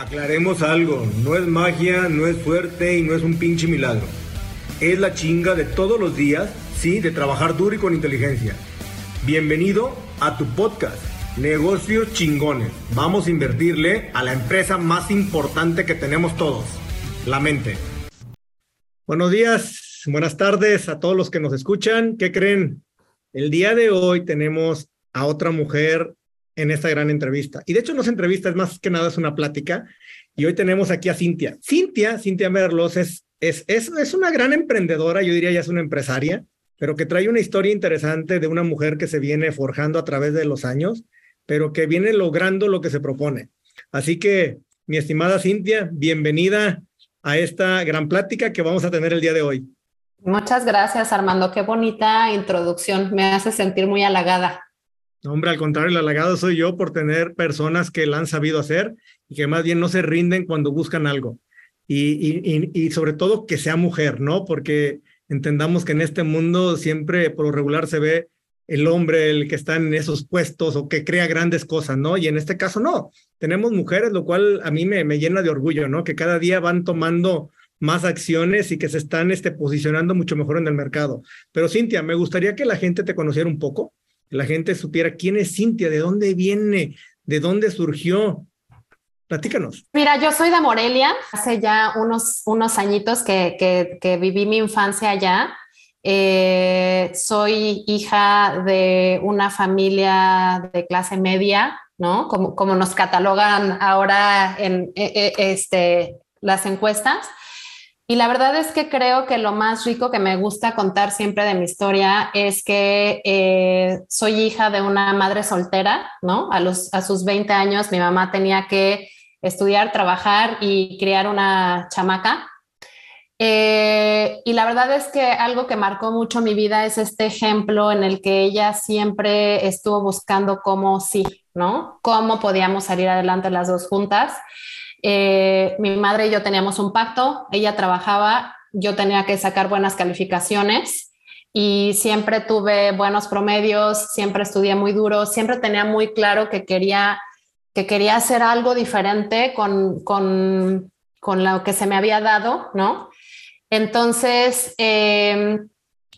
Aclaremos algo, no es magia, no es suerte y no es un pinche milagro. Es la chinga de todos los días, sí, de trabajar duro y con inteligencia. Bienvenido a tu podcast, Negocios Chingones. Vamos a invertirle a la empresa más importante que tenemos todos, la mente. Buenos días, buenas tardes a todos los que nos escuchan. ¿Qué creen? El día de hoy tenemos a otra mujer en esta gran entrevista. Y de hecho no es entrevista, es más que nada es una plática. Y hoy tenemos aquí a Cintia. Cintia, Cintia Merlos, es, es, es, es una gran emprendedora, yo diría ya es una empresaria, pero que trae una historia interesante de una mujer que se viene forjando a través de los años, pero que viene logrando lo que se propone. Así que, mi estimada Cintia, bienvenida a esta gran plática que vamos a tener el día de hoy. Muchas gracias, Armando. Qué bonita introducción. Me hace sentir muy halagada. Hombre, al contrario, el halagado soy yo por tener personas que la han sabido hacer y que más bien no se rinden cuando buscan algo. Y, y, y, sobre todo que sea mujer, ¿no? Porque entendamos que en este mundo siempre por lo regular se ve el hombre, el que está en esos puestos o que crea grandes cosas, ¿no? Y en este caso no, tenemos mujeres, lo cual a mí me, me llena de orgullo, ¿no? Que cada día van tomando más acciones y que se están este, posicionando mucho mejor en el mercado. Pero Cintia, me gustaría que la gente te conociera un poco la gente supiera quién es Cintia, de dónde viene, de dónde surgió. Platícanos. Mira, yo soy de Morelia, hace ya unos, unos añitos que, que, viví mi infancia allá. Eh, soy hija de una familia de clase media, ¿no? Como, como nos catalogan ahora en eh, eh, este, las encuestas. Y la verdad es que creo que lo más rico que me gusta contar siempre de mi historia es que eh, soy hija de una madre soltera, ¿no? A, sus 20 años mi mamá tenía que estudiar, trabajar y criar una chamaca. Eh, y la verdad es que algo que marcó mucho mi vida es este ejemplo en el que ella siempre estuvo buscando cómo sí, ¿no? Cómo podíamos salir adelante las dos juntas. Eh, mi madre y yo teníamos un pacto, ella trabajaba, yo tenía que sacar buenas calificaciones y siempre tuve buenos promedios, siempre estudié muy duro, siempre tenía muy claro que quería, que quería hacer algo diferente con, con, con lo que se me había dado, ¿no? Entonces, em,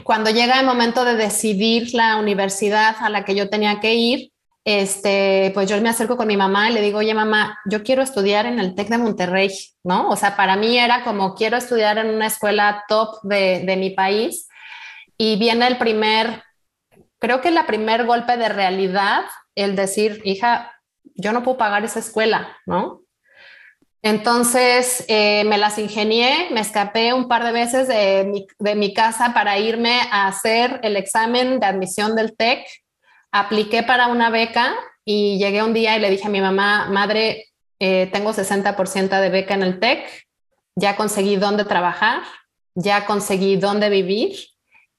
cuando llega el momento de decidir la universidad a la que yo tenía que ir, este, pues yo me acerco con mi mamá y le digo, oye mamá, yo quiero estudiar en el TEC de Monterrey, ¿no? O sea, para mí era como quiero estudiar en una escuela top de, de mi país y viene el primer, creo que el primer golpe de realidad, el decir, hija, yo no puedo pagar esa escuela, ¿no? Entonces eh, me las ingenié, me escapé un par de veces de mi, de mi casa para irme a hacer el examen de admisión del TEC apliqué para una beca y llegué un día y le dije a mi mamá, madre, eh, tengo 60% de beca en el TEC, ya conseguí dónde trabajar, ya conseguí dónde vivir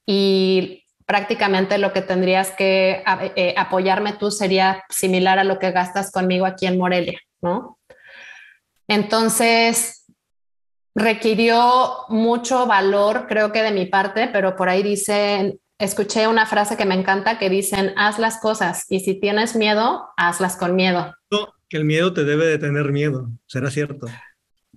y prácticamente lo que tendrías que eh, apoyarme tú sería similar a lo que gastas conmigo aquí en Morelia, ¿no? Entonces, requirió mucho valor, creo que de mi parte, pero por ahí dicen, escuché una frase que me encanta que dicen, haz las cosas y si tienes miedo, hazlas con miedo. Que el miedo te debe de tener miedo, será cierto.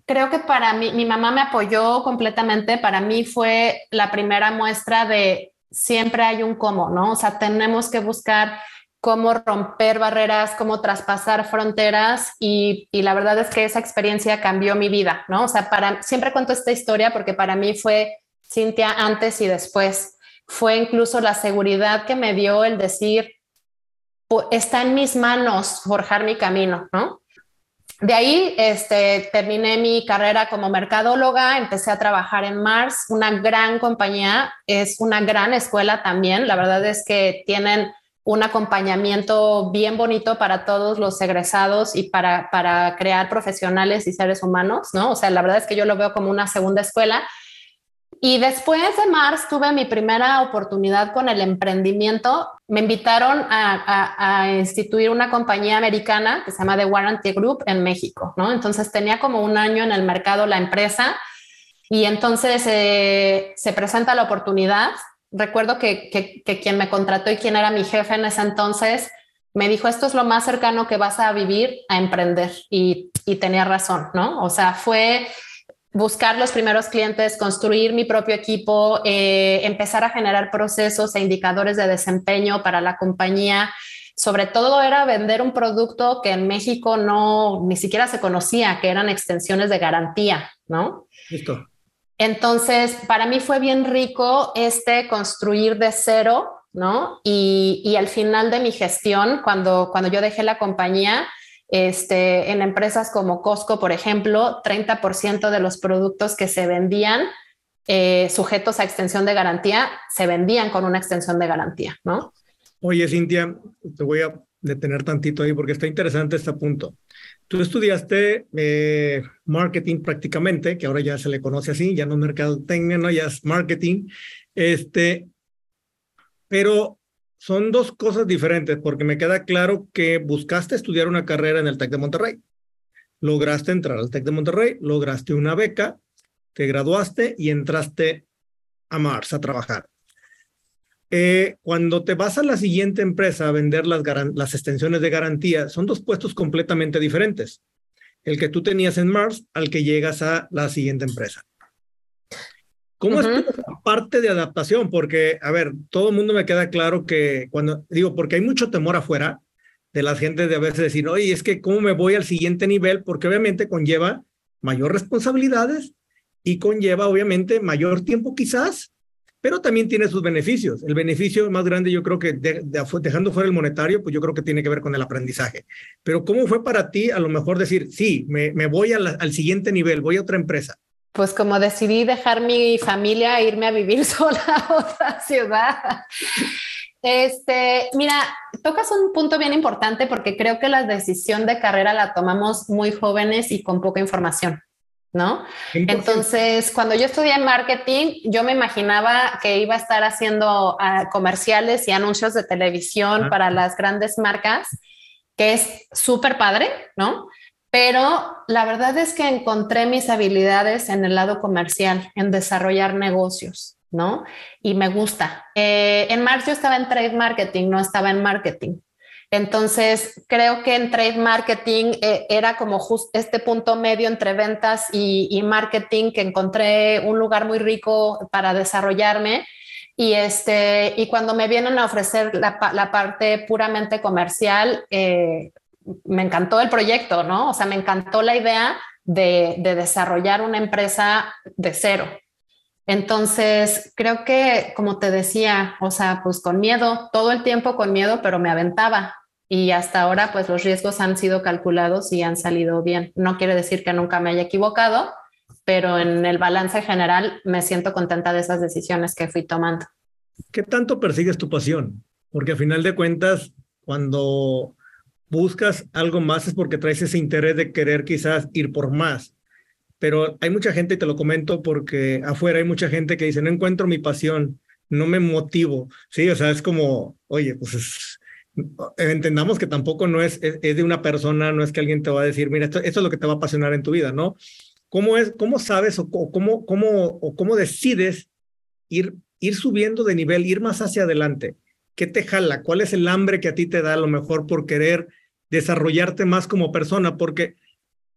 Creo que para mí, mi mamá me apoyó completamente, para mí fue la primera muestra de siempre hay un cómo, ¿no? O sea, tenemos que buscar cómo romper barreras, cómo traspasar fronteras y, y, la verdad es que esa experiencia cambió mi vida, ¿no? O sea, para, siempre cuento esta historia porque para mí fue Cintia antes y después fue incluso la seguridad que me dio el decir, está en mis manos forjar mi camino, ¿no? De ahí este, terminé mi carrera como mercadóloga, empecé a trabajar en Mars, una gran compañía, es una gran escuela también, la verdad es que tienen un acompañamiento bien bonito para todos los egresados y para, para crear profesionales y seres humanos, ¿no? O sea, la verdad es que yo lo veo como una segunda escuela y después de Mars tuve mi primera oportunidad con el emprendimiento. Me invitaron a, instituir una compañía americana que se llama The Warranty Group en México, ¿no? Entonces tenía como un año en el mercado la empresa y entonces eh, se presenta la oportunidad. Recuerdo que, que, quien me contrató y quien era mi jefe en ese entonces me dijo, esto es lo más cercano que vas a vivir a emprender. Y, y tenía razón, ¿no? O sea, fue buscar los primeros clientes, construir mi propio equipo, eh, empezar a generar procesos e indicadores de desempeño para la compañía. Sobre todo era vender un producto que en México no ni siquiera se conocía, que eran extensiones de garantía, ¿no? Listo. Entonces, para mí fue bien rico este construir de cero, ¿no? Y, y al final de mi gestión, cuando, cuando yo dejé la compañía, este, en empresas como Costco, por ejemplo, 30% de los productos que se vendían eh, sujetos a extensión de garantía se vendían con una extensión de garantía, ¿no? Oye, Cintia, te voy a detener tantito ahí porque está interesante este punto. Tú estudiaste eh, marketing prácticamente, que ahora ya se le conoce así, ya no mercadotecnia, no, ya es marketing. Este, pero son dos cosas diferentes porque me queda claro que buscaste estudiar una carrera en el TEC de Monterrey. Lograste entrar al TEC de Monterrey, lograste una beca, te graduaste y entraste a Mars a trabajar. Eh, cuando te vas a la siguiente empresa a vender las, las extensiones de garantía, son dos puestos completamente diferentes. El que tú tenías en Mars al que llegas a la siguiente empresa. ¿Cómo es tu parte de adaptación? Porque, a ver, todo el mundo me queda claro que cuando digo, porque hay mucho temor afuera de la gente de a veces decir, oye, es que cómo me voy al siguiente nivel, porque obviamente conlleva mayor responsabilidades y conlleva obviamente mayor tiempo quizás, pero también tiene sus beneficios. El beneficio más grande yo creo que dejando fuera el monetario, pues yo creo que tiene que ver con el aprendizaje. Pero ¿cómo fue para ti a lo mejor decir, sí, me, me voy al siguiente nivel, voy a otra empresa? Pues como decidí dejar mi familia e irme a vivir sola a otra ciudad. Este, mira, tocas un punto bien importante porque creo que la decisión de carrera la tomamos muy jóvenes y con poca información, ¿no? Entonces, cuando yo estudié marketing, yo me imaginaba que iba a estar haciendo ah, comerciales y anuncios de televisión para las grandes marcas, que es súper padre, ¿no? Pero la verdad es que encontré mis habilidades en el lado comercial, en desarrollar negocios, ¿no? Y me gusta. Eh, en marzo estaba en trade marketing, no estaba en marketing. Entonces, creo que en trade marketing eh, era como justo este punto medio entre ventas y, marketing que encontré un lugar muy rico para desarrollarme. Y, este, y cuando me vienen a ofrecer la, parte puramente comercial, eh, me encantó el proyecto, ¿no? O sea, me encantó la idea de, desarrollar una empresa de cero. Entonces, creo que, como te decía, o sea, pues con miedo, todo el tiempo con miedo, pero me aventaba. Y hasta ahora, pues los riesgos han sido calculados y han salido bien. No quiere decir que nunca me haya equivocado, pero en el balance general me siento contenta de esas decisiones que fui tomando. ¿Qué tanto persigues tu pasión? Porque a final de cuentas, cuando buscas algo más es porque traes ese interés de querer quizás ir por más. Pero hay mucha gente, y te lo comento porque afuera hay mucha gente que dice, no encuentro mi pasión, no me motivo. Sí, o sea, es como, oye, pues entendamos que tampoco no es, es, de una persona, no es que alguien te va a decir, mira, esto, esto, es lo que te va a apasionar en tu vida, ¿no? ¿Cómo, es, cómo sabes o, cómo, cómo, o cómo decides ir, ir subiendo de nivel, ir más hacia adelante? ¿Qué te jala? ¿Cuál es el hambre que a ti te da a lo mejor por querer desarrollarte más como persona? Porque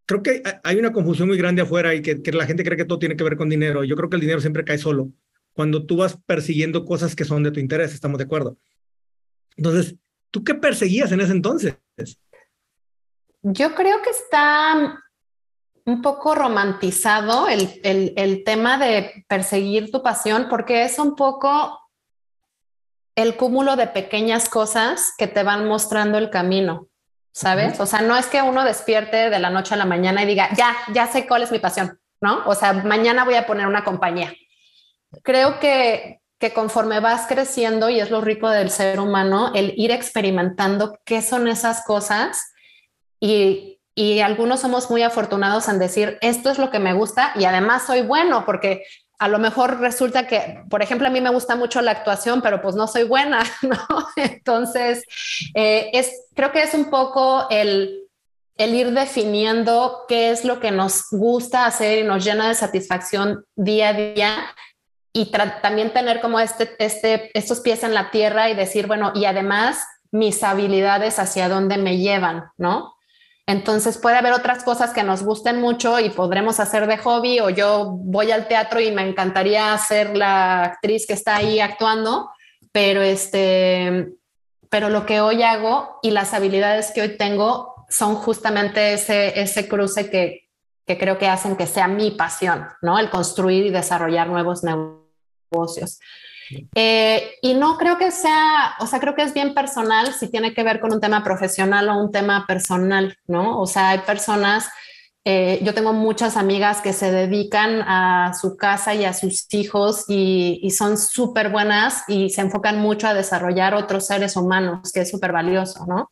creo que hay una confusión muy grande afuera y que, la gente cree que todo tiene que ver con dinero. Yo creo que el dinero siempre cae solo cuando tú vas persiguiendo cosas que son de tu interés, estamos de acuerdo. Entonces, ¿tú qué perseguías en ese entonces? Yo creo que está un poco romantizado el, el, el tema de perseguir tu pasión porque es un poco el cúmulo de pequeñas cosas que te van mostrando el camino, ¿sabes? O sea, no es que uno despierte de la noche a la mañana y diga, ya, ya sé cuál es mi pasión, ¿no? O sea, mañana voy a poner una compañía. Creo que, que conforme vas creciendo, y es lo rico del ser humano, el ir experimentando qué son esas cosas y, y algunos somos muy afortunados en decir, esto es lo que me gusta y además soy bueno, porque a lo mejor resulta que, por ejemplo, a mí me gusta mucho la actuación, pero pues no soy buena, ¿no? Entonces, eh, es, creo que es un poco el, el ir definiendo qué es lo que nos gusta hacer y nos llena de satisfacción día a día y también tener como este, este, estos pies en la tierra y decir, bueno, y además mis habilidades hacia dónde me llevan, ¿no? Entonces puede haber otras cosas que nos gusten mucho y podremos hacer de hobby o yo voy al teatro y me encantaría ser la actriz que está ahí actuando, pero este, pero lo que hoy hago y las habilidades que hoy tengo son justamente ese, ese cruce que, que creo que hacen que sea mi pasión, ¿no? El construir y desarrollar nuevos negocios. Eh, y no creo que sea, o sea, creo que es bien personal si tiene que ver con un tema profesional o un tema personal, ¿no? O sea, hay personas, eh, yo tengo muchas amigas que se dedican a su casa y a sus hijos y, y son súper buenas y se enfocan mucho a desarrollar otros seres humanos, que es súper valioso, ¿no?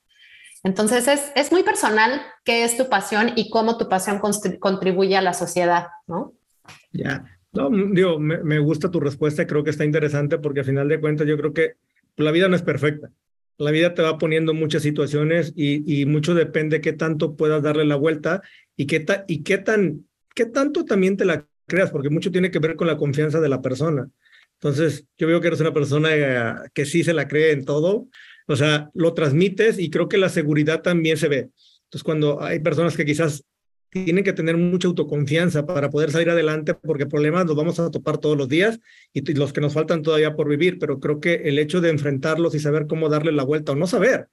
Entonces es, es, muy personal qué es tu pasión y cómo tu pasión contribuye a la sociedad, ¿no? Ya, no, digo, me, gusta tu respuesta, creo que está interesante porque al final de cuentas yo creo que la vida no es perfecta. La vida te va poniendo muchas situaciones y, y mucho depende qué tanto puedas darle la vuelta y qué, y qué, tan, qué tanto también te la creas, porque mucho tiene que ver con la confianza de la persona. Entonces, yo veo que eres una persona eh, que sí se la cree en todo, o sea, lo transmites y creo que la seguridad también se ve. Entonces, cuando hay personas que quizás tienen que tener mucha autoconfianza para poder salir adelante, porque problemas los vamos a topar todos los días y los que nos faltan todavía por vivir, pero creo que el hecho de enfrentarlos y saber cómo darle la vuelta o no saber,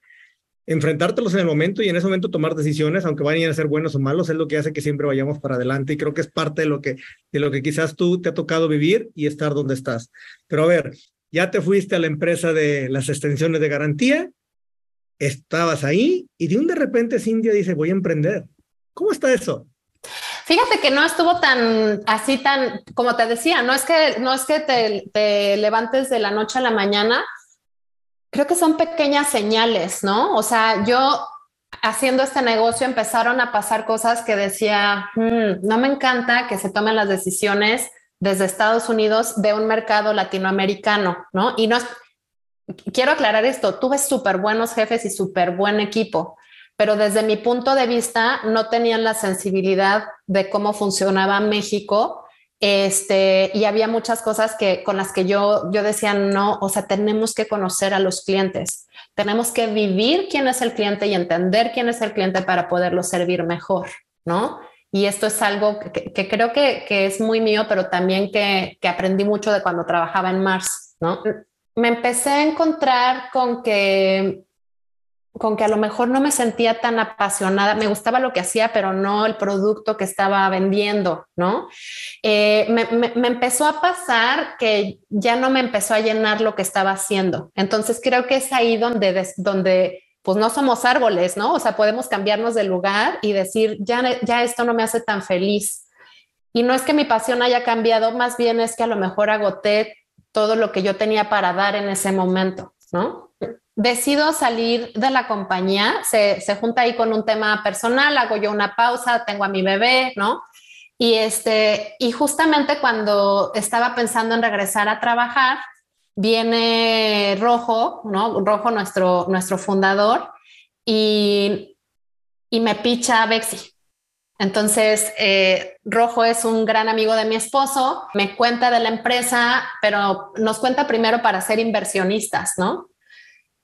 enfrentártelos en el momento y en ese momento tomar decisiones, aunque vayan a ser buenos o malos, es lo que hace que siempre vayamos para adelante y creo que es parte de lo que, de lo que quizás tú te ha tocado vivir y estar donde estás. Pero a ver, ya te fuiste a la empresa de las extensiones de garantía, estabas ahí y de un de repente Cintia dice, voy a emprender. ¿Cómo está eso? Fíjate que no estuvo tan así tan, como te decía, no es que, no es que te, te levantes de la noche a la mañana, creo que son pequeñas señales, ¿no? O sea, yo haciendo este negocio empezaron a pasar cosas que decía, hmm, no me encanta que se tomen las decisiones desde Estados Unidos de un mercado latinoamericano, ¿no? Y no, quiero aclarar esto, tuve súper buenos jefes y súper buen equipo, pero desde mi punto de vista no tenían la sensibilidad de cómo funcionaba México. Este, y había muchas cosas que con las que yo, yo decía, no, o sea, tenemos que conocer a los clientes, tenemos que vivir quién es el cliente y entender quién es el cliente para poderlo servir mejor, ¿no? Y esto es algo que, creo que, es muy mío, pero también que, aprendí mucho de cuando trabajaba en Mars, ¿no? Me empecé a encontrar con que, con que a lo mejor no me sentía tan apasionada, me gustaba lo que hacía, pero no el producto que estaba vendiendo, ¿no? Eh, me, empezó a pasar que ya no me empezó a llenar lo que estaba haciendo. Entonces creo que es ahí donde, donde pues no somos árboles, ¿no? O sea, podemos cambiarnos de lugar y decir, ya, ya esto no me hace tan feliz. Y no es que mi pasión haya cambiado, más bien es que a lo mejor agoté todo lo que yo tenía para dar en ese momento, ¿no? Decido salir de la compañía, se, se junta ahí con un tema personal, hago yo una pausa, tengo a mi bebé, ¿no? Y, este, y justamente cuando estaba pensando en regresar a trabajar, viene Rojo, ¿no? Rojo, nuestro, nuestro fundador, y, y me picha Bexi. Entonces, eh, Rojo es un gran amigo de mi esposo, me cuenta de la empresa, pero nos cuenta primero para ser inversionistas, ¿no?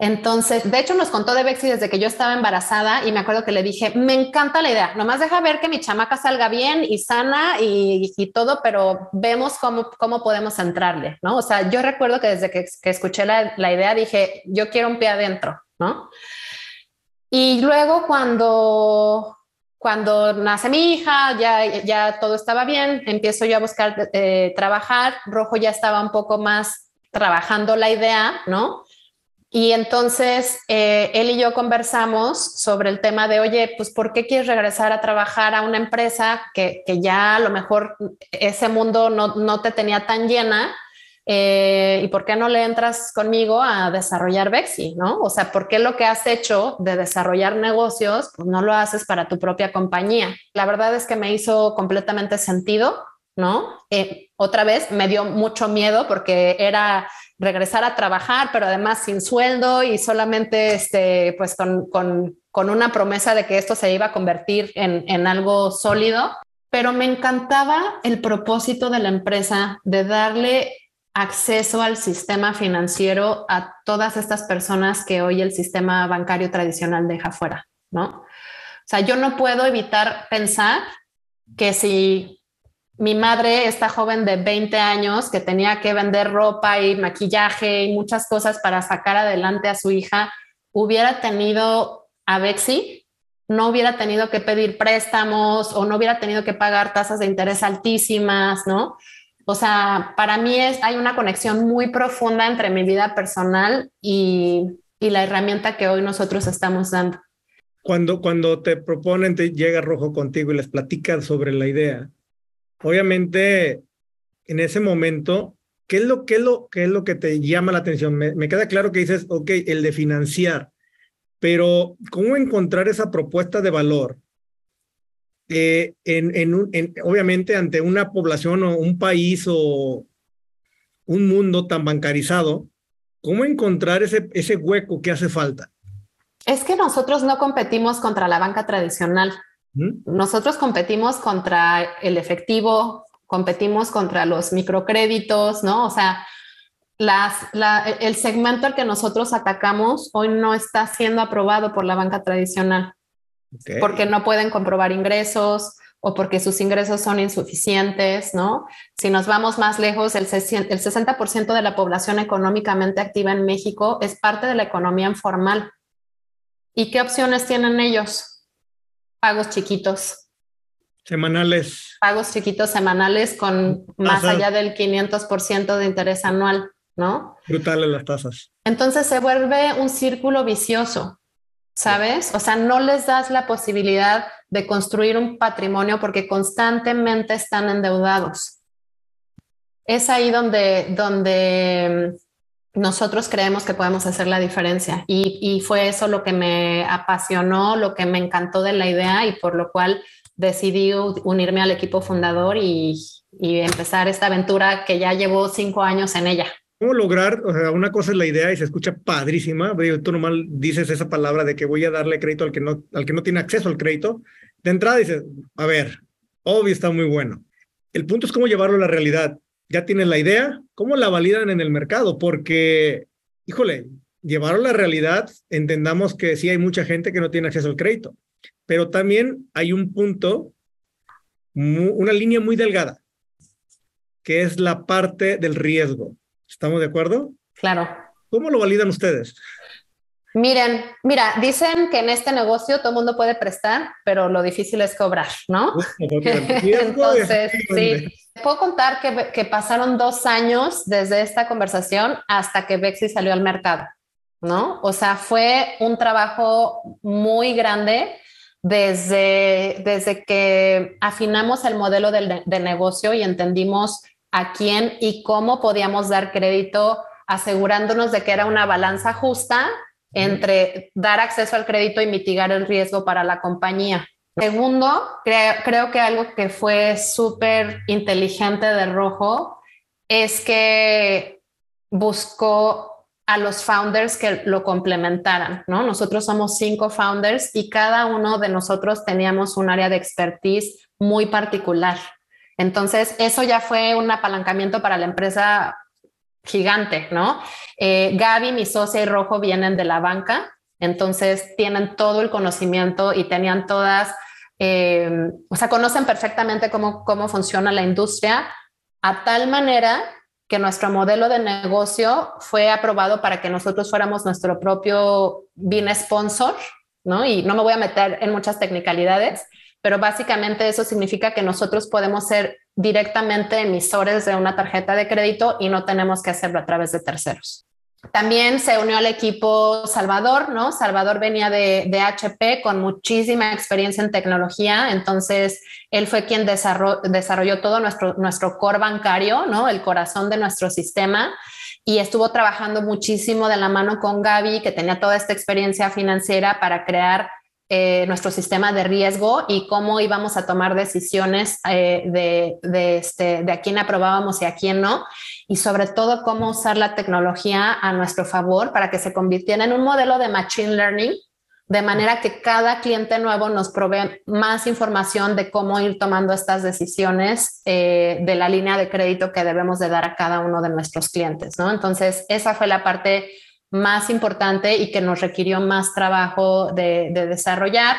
Entonces, de hecho, nos contó de Bexi desde que yo estaba embarazada y me acuerdo que le dije, me encanta la idea, nomás deja ver que mi chamaca salga bien y sana y, todo, pero vemos cómo, cómo podemos entrarle, ¿no? O sea, yo recuerdo que desde que, escuché la, idea dije, yo quiero un pie adentro, ¿no? Y luego cuando, cuando nace mi hija, ya, ya todo estaba bien, empiezo yo a buscar eh, trabajar, Rojo ya estaba un poco más trabajando la idea, ¿no? Y entonces eh, él y yo conversamos sobre el tema de, oye, pues ¿por qué quieres regresar a trabajar a una empresa que, que ya a lo mejor ese mundo no, no te tenía tan llena? Eh, ¿Y por qué no le entras conmigo a desarrollar Bexi? ¿no? O sea, ¿por qué lo que has hecho de desarrollar negocios, pues no lo haces para tu propia compañía? La verdad es que me hizo completamente sentido, ¿no? Eh, otra vez me dio mucho miedo porque era regresar a trabajar, pero además sin sueldo y solamente este, pues con, con, con una promesa de que esto se iba a convertir en, en algo sólido. Pero me encantaba el propósito de la empresa de darle acceso al sistema financiero a todas estas personas que hoy el sistema bancario tradicional deja fuera, ¿no? O sea, yo no puedo evitar pensar que si mi madre, esta joven de 20 años que tenía que vender ropa y maquillaje y muchas cosas para sacar adelante a su hija, hubiera tenido a Bexi, no hubiera tenido que pedir préstamos o no hubiera tenido que pagar tasas de interés altísimas, ¿no? O sea, para mí es, hay una conexión muy profunda entre mi vida personal y, y la herramienta que hoy nosotros estamos dando. Cuando, cuando te proponen, te llega Rojo contigo y les platicas sobre la idea, obviamente en ese momento, ¿qué es lo, es lo, es lo que te llama la atención? Me, queda claro que dices, ok, el de financiar, pero ¿cómo encontrar esa propuesta de valor eh, en, en, obviamente ante una población o un país o un mundo tan bancarizado, ¿cómo encontrar ese, ese hueco que hace falta? Es que nosotros no competimos contra la banca tradicional. Nosotros competimos contra el efectivo, competimos contra los microcréditos, ¿no? O sea, las, el segmento al que nosotros atacamos hoy no está siendo aprobado por la banca tradicional porque no pueden comprobar ingresos o porque sus ingresos son insuficientes, ¿no? Si nos vamos más lejos, el 60% de la población económicamente activa en México es parte de la economía informal. ¿Y qué opciones tienen ellos? Pagos chiquitos. Semanales. Pagos chiquitos semanales con más allá del 500% de interés anual, ¿no? Brutales las tasas. Entonces se vuelve un círculo vicioso. ¿sabes? O sea, no les das la posibilidad de construir un patrimonio porque constantemente están endeudados. Es ahí donde, donde nosotros creemos que podemos hacer la diferencia. Y, fue eso lo que me apasionó, lo que me encantó de la idea y por lo cual decidí unirme al equipo fundador y, y empezar esta aventura que ya llevo cinco años en ella. ¿Cómo lograr? O sea, una cosa es la idea y se escucha padrísima. Tú normal dices esa palabra de que voy a darle crédito al que no, al que no tiene acceso al crédito. De entrada dices, a ver, obvio está muy bueno. El punto es cómo llevarlo a la realidad. Ya tienen la idea, ¿cómo la validan en el mercado? Porque, híjole, llevarlo a la realidad, entendamos que sí hay mucha gente que no tiene acceso al crédito, pero también hay un punto, una línea muy delgada, que es la parte del riesgo ¿Estamos de acuerdo? Claro. ¿Cómo lo validan ustedes? Miren, mira, dicen que en este negocio todo el mundo puede prestar, pero lo difícil es cobrar, ¿no? Entonces, sí. Puedo contar que, que, pasaron dos años desde esta conversación hasta que Bexi salió al mercado, ¿no? O sea, fue un trabajo muy grande desde, desde que afinamos el modelo de, de negocio y entendimos a quién y cómo podíamos dar crédito, asegurándonos de que era una balanza justa entre dar acceso al crédito y mitigar el riesgo para la compañía. Segundo, creo, que algo que fue súper inteligente de Rojo es que buscó a los founders que lo complementaran, ¿no? Nosotros somos cinco founders y cada uno de nosotros teníamos un área de expertise muy particular. Entonces, eso ya fue un apalancamiento para la empresa gigante, ¿no? Eh, Gaby, mi socia y Rojo vienen de la banca, entonces tienen todo el conocimiento y tenían todas, eh, o sea, conocen perfectamente cómo, cómo funciona la industria, a tal manera que nuestro modelo de negocio fue aprobado para que nosotros fuéramos nuestro propio BIN sponsor, ¿no? Y no me voy a meter en muchas technicalidades, pero básicamente eso significa que nosotros podemos ser directamente emisores de una tarjeta de crédito y no tenemos que hacerlo a través de terceros. También se unió al equipo Salvador, ¿no? Salvador venía de, HP con muchísima experiencia en tecnología, entonces él fue quien desarrolló, desarrolló todo nuestro, nuestro core bancario, ¿no? El corazón de nuestro sistema y estuvo trabajando muchísimo de la mano con Gaby, que tenía toda esta experiencia financiera para crear eh, nuestro sistema de riesgo y cómo íbamos a tomar decisiones eh, de, de, este, de a quién aprobábamos y a quién no, y sobre todo cómo usar la tecnología a nuestro favor para que se convirtiera en un modelo de machine learning de manera que cada cliente nuevo nos provee más información de cómo ir tomando estas decisiones eh, de la línea de crédito que debemos de dar a cada uno de nuestros clientes, ¿no? Entonces, esa fue la parte más importante y que nos requirió más trabajo de, desarrollar.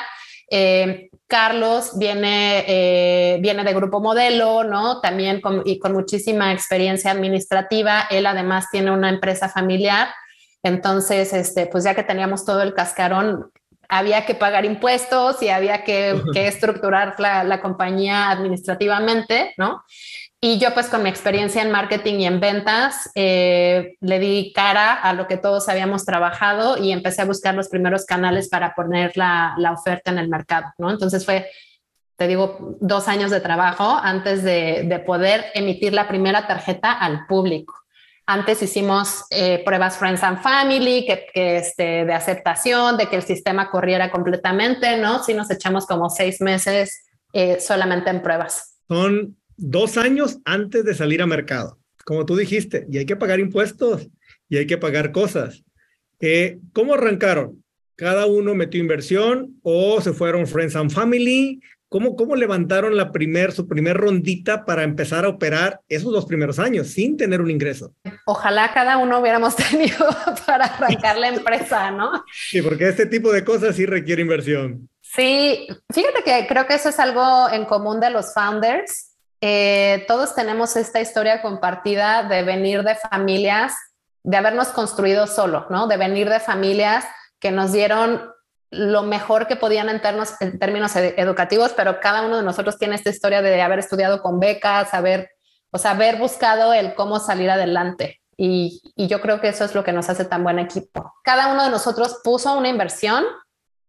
Eh, Carlos viene, eh, viene de Grupo Modelo, ¿no? También con, y con muchísima experiencia administrativa. Él además tiene una empresa familiar. Entonces, este, pues ya que teníamos todo el cascarón, había que pagar impuestos y había que, estructurar la, compañía administrativamente, ¿no? Y yo pues con mi experiencia en marketing y en ventas, eh, le di cara a lo que todos habíamos trabajado y empecé a buscar los primeros canales para poner la, oferta en el mercado, ¿no? Entonces fue, te digo, dos años de trabajo antes de, de poder emitir la primera tarjeta al público. Antes hicimos eh, pruebas Friends and Family, que, este, de aceptación, de que el sistema corriera completamente, ¿no? Sí nos echamos como seis meses eh, solamente en pruebas. Son dos años antes de salir a mercado, como tú dijiste, y hay que pagar impuestos y hay que pagar cosas. Eh, ¿Cómo arrancaron? ¿Cada uno metió inversión o se fueron Friends and Family? ¿Cómo, ¿Cómo levantaron la primer, su primer rondita para empezar a operar esos dos primeros años sin tener un ingreso? Ojalá cada uno hubiéramos tenido para arrancar la empresa, ¿no? Sí, porque este tipo de cosas sí requiere inversión. Sí, fíjate que creo que eso es algo en común de los founders. Eh, todos tenemos esta historia compartida de venir de familias, de habernos construido solo, ¿no? De venir de familias que nos dieron lo mejor que podían en, en términos educativos, pero cada uno de nosotros tiene esta historia de haber estudiado con becas, haber, o sea, haber buscado el cómo salir adelante. Y, y, yo creo que eso es lo que nos hace tan buen equipo. Cada uno de nosotros puso una inversión,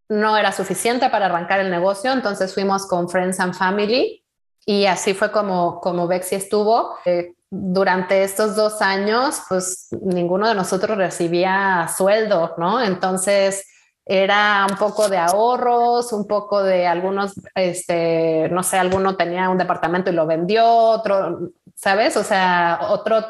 no era suficiente para arrancar el negocio, entonces fuimos con Friends and Family y así fue como, como Bexi estuvo. Eh, durante estos dos años, pues ninguno de nosotros recibía sueldo, ¿no? Entonces, era un poco de ahorros, un poco de algunos, este, no sé, alguno tenía un departamento y lo vendió, otro, ¿sabes? O sea, otro,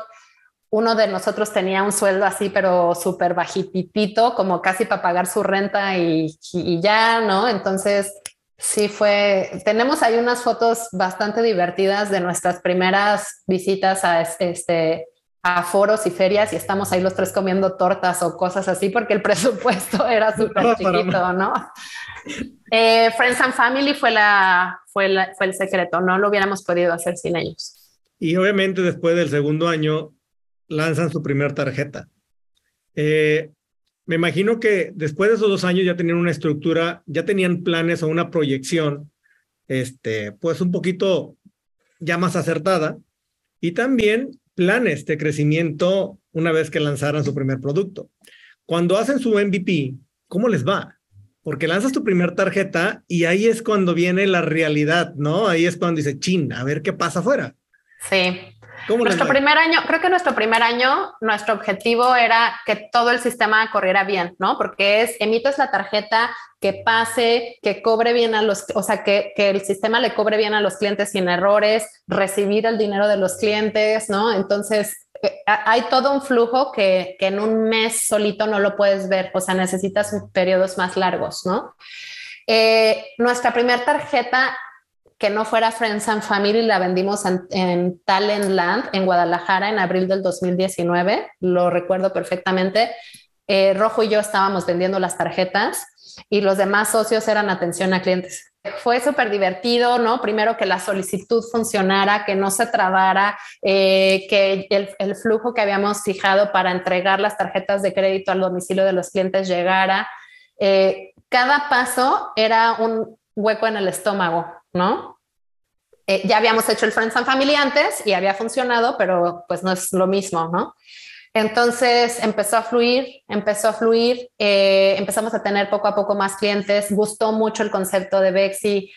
uno de nosotros tenía un sueldo así, pero súper bajitito, como casi para pagar su renta y, ya, ¿no? Entonces, sí fue, tenemos ahí unas fotos bastante divertidas de nuestras primeras visitas a este a foros y ferias y estamos ahí los tres comiendo tortas o cosas así porque el presupuesto era súper chiquito, ¿no? Eh, Friends and Family fue, la, fue, fue el secreto, no lo hubiéramos podido hacer sin ellos. Y obviamente después del segundo año lanzan su primer tarjeta. Eh, me imagino que después de esos dos años ya tenían una estructura, ya tenían planes o una proyección, este, pues un poquito ya más acertada. Y también planes de crecimiento una vez que lanzaran su primer producto. Cuando hacen su MVP, ¿cómo les va? Porque lanzas tu primer tarjeta y ahí es cuando viene la realidad, ¿no? Ahí es cuando dice, chin, a ver qué pasa afuera. Sí, nuestro primer año, creo que nuestro primer año, nuestro objetivo era que todo el sistema corriera bien, ¿no? Porque es, emites la tarjeta, que pase, que cobre bien a los, o sea, que, que, el sistema le cobre bien a los clientes sin errores, recibir el dinero de los clientes, ¿no? Entonces, eh, hay todo un flujo que, que en un mes solito no lo puedes ver, o sea, necesitas periodos más largos, ¿no? Eh, nuestra primera tarjeta que no fuera Friends and Family, la vendimos en, en Talentland, en Guadalajara, en abril del 2019, lo recuerdo perfectamente. Eh, Rojo y yo estábamos vendiendo las tarjetas y los demás socios eran atención a clientes. Fue súper divertido, ¿no? Primero que la solicitud funcionara, que no se trabara, eh, que el, flujo que habíamos fijado para entregar las tarjetas de crédito al domicilio de los clientes llegara. Eh, cada paso era un hueco en el estómago, ¿no? Eh, ya habíamos hecho el Friends and Family antes y había funcionado, pero pues no es lo mismo, ¿no? Entonces empezó a fluir, empezó a fluir, eh, empezamos a tener poco a poco más clientes, gustó mucho el concepto de Bexi.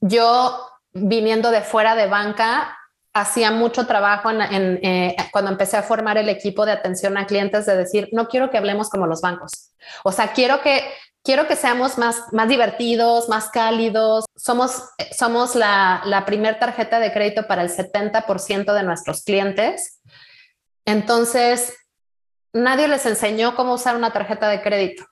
Yo, viniendo de fuera de banca, hacía mucho trabajo eh, cuando empecé a formar el equipo de atención a clientes de decir, no quiero que hablemos como los bancos. O sea, quiero que quiero que seamos más, más divertidos, más cálidos. Somos, somos la, la primer tarjeta de crédito para el 70% de nuestros clientes. Entonces, nadie les enseñó cómo usar una tarjeta de crédito.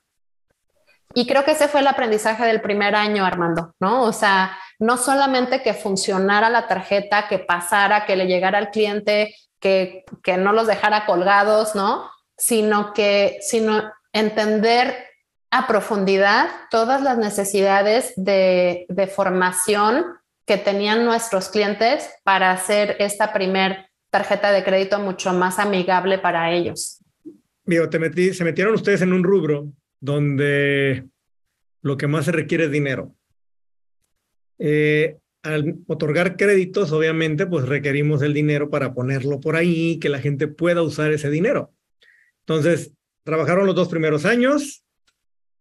Y creo que ese fue el aprendizaje del primer año, Armando, ¿no? O sea, no solamente que funcionara la tarjeta, que pasara, que le llegara al cliente, que, que no los dejara colgados, ¿no? Sino que, sino entender a profundidad todas las necesidades de, formación que tenían nuestros clientes para hacer esta primer tarjeta de crédito mucho más amigable para ellos. Digo, se metieron ustedes en un rubro donde lo que más se requiere es dinero. Eh, al otorgar créditos, obviamente, pues requerimos el dinero para ponerlo por ahí, que la gente pueda usar ese dinero. Entonces, trabajaron los dos primeros años,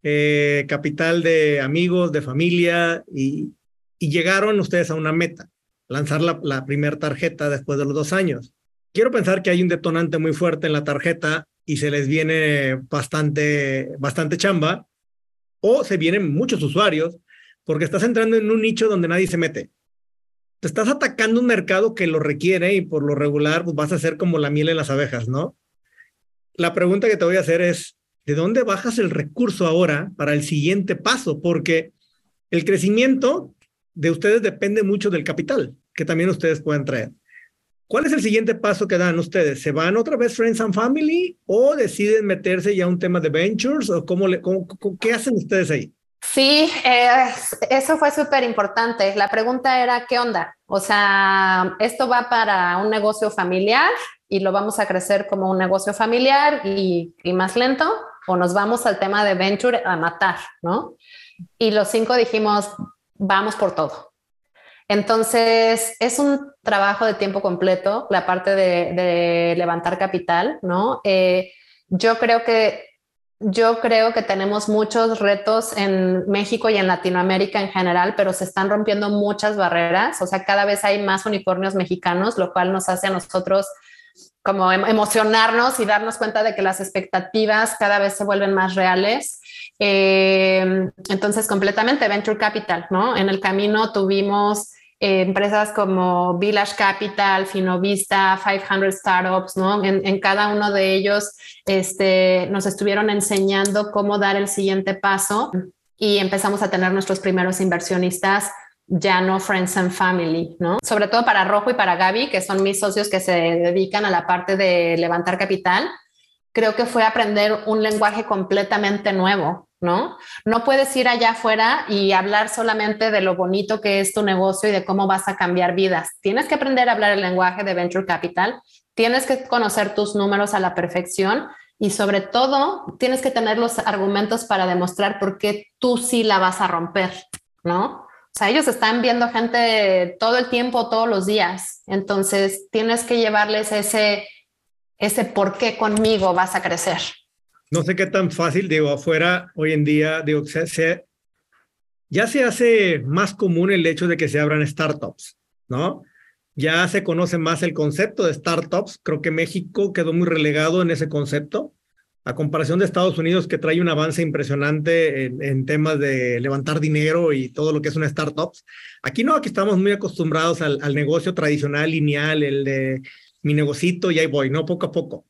eh, capital de amigos, de familia, y, llegaron ustedes a una meta, lanzar la, la primera tarjeta después de los dos años. Quiero pensar que hay un detonante muy fuerte en la tarjeta y se les viene bastante, bastante chamba, o se vienen muchos usuarios, porque estás entrando en un nicho donde nadie se mete. Te estás atacando un mercado que lo requiere y por lo regular pues vas a ser como la miel en las abejas, ¿no? La pregunta que te voy a hacer es, ¿de dónde bajas el recurso ahora para el siguiente paso? Porque el crecimiento de ustedes depende mucho del capital que también ustedes pueden traer. ¿Cuál es el siguiente paso que dan ustedes? ¿Se van otra vez Friends and Family o deciden meterse ya a un tema de ventures o cómo, le, qué hacen ustedes ahí? Sí, eh, eso fue súper importante. La pregunta era, ¿qué onda? O sea, ¿esto va para un negocio familiar y lo vamos a crecer como un negocio familiar y más lento? ¿O nos vamos al tema de venture a matar, no? Y los cinco dijimos, vamos por todo. Entonces, es un trabajo de tiempo completo, la parte de, levantar capital, ¿no? Eh, yo creo que yo creo que tenemos muchos retos en México y en Latinoamérica en general, pero se están rompiendo muchas barreras. O sea, cada vez hay más unicornios mexicanos, lo cual nos hace a nosotros como em, emocionarnos y darnos cuenta de que las expectativas cada vez se vuelven más reales. Eh, entonces, completamente Venture Capital, ¿no? En el camino tuvimos empresas como Village Capital, Finovista, 500 Startups, ¿no? En, cada uno de ellos este, nos estuvieron enseñando cómo dar el siguiente paso y empezamos a tener nuestros primeros inversionistas ya no friends and family, ¿no? Sobre todo para Rojo y para Gaby, que son mis socios que se dedican a la parte de levantar capital, creo que fue aprender un lenguaje completamente nuevo, ¿no? No puedes ir allá afuera y hablar solamente de lo bonito que es tu negocio y de cómo vas a cambiar vidas. Tienes que aprender a hablar el lenguaje de venture capital, tienes que conocer tus números a la perfección y sobre todo tienes que tener los argumentos para demostrar por qué tú sí la vas a romper, ¿no? O sea, ellos están viendo gente todo el tiempo, todos los días. Entonces, tienes que llevarles ese, ese por qué conmigo vas a crecer no sé qué tan fácil, digo, afuera hoy en día, digo, se, ya se hace más común el hecho de que se abran startups, ¿no? Ya se conoce más el concepto de startups. Creo que México quedó muy relegado en ese concepto, a comparación de Estados Unidos, que trae un avance impresionante en, temas de levantar dinero y todo lo que es una startup. Aquí no, aquí estamos muy acostumbrados al, al negocio tradicional, lineal, el de mi negocito y ahí voy, ¿no? Poco a poco.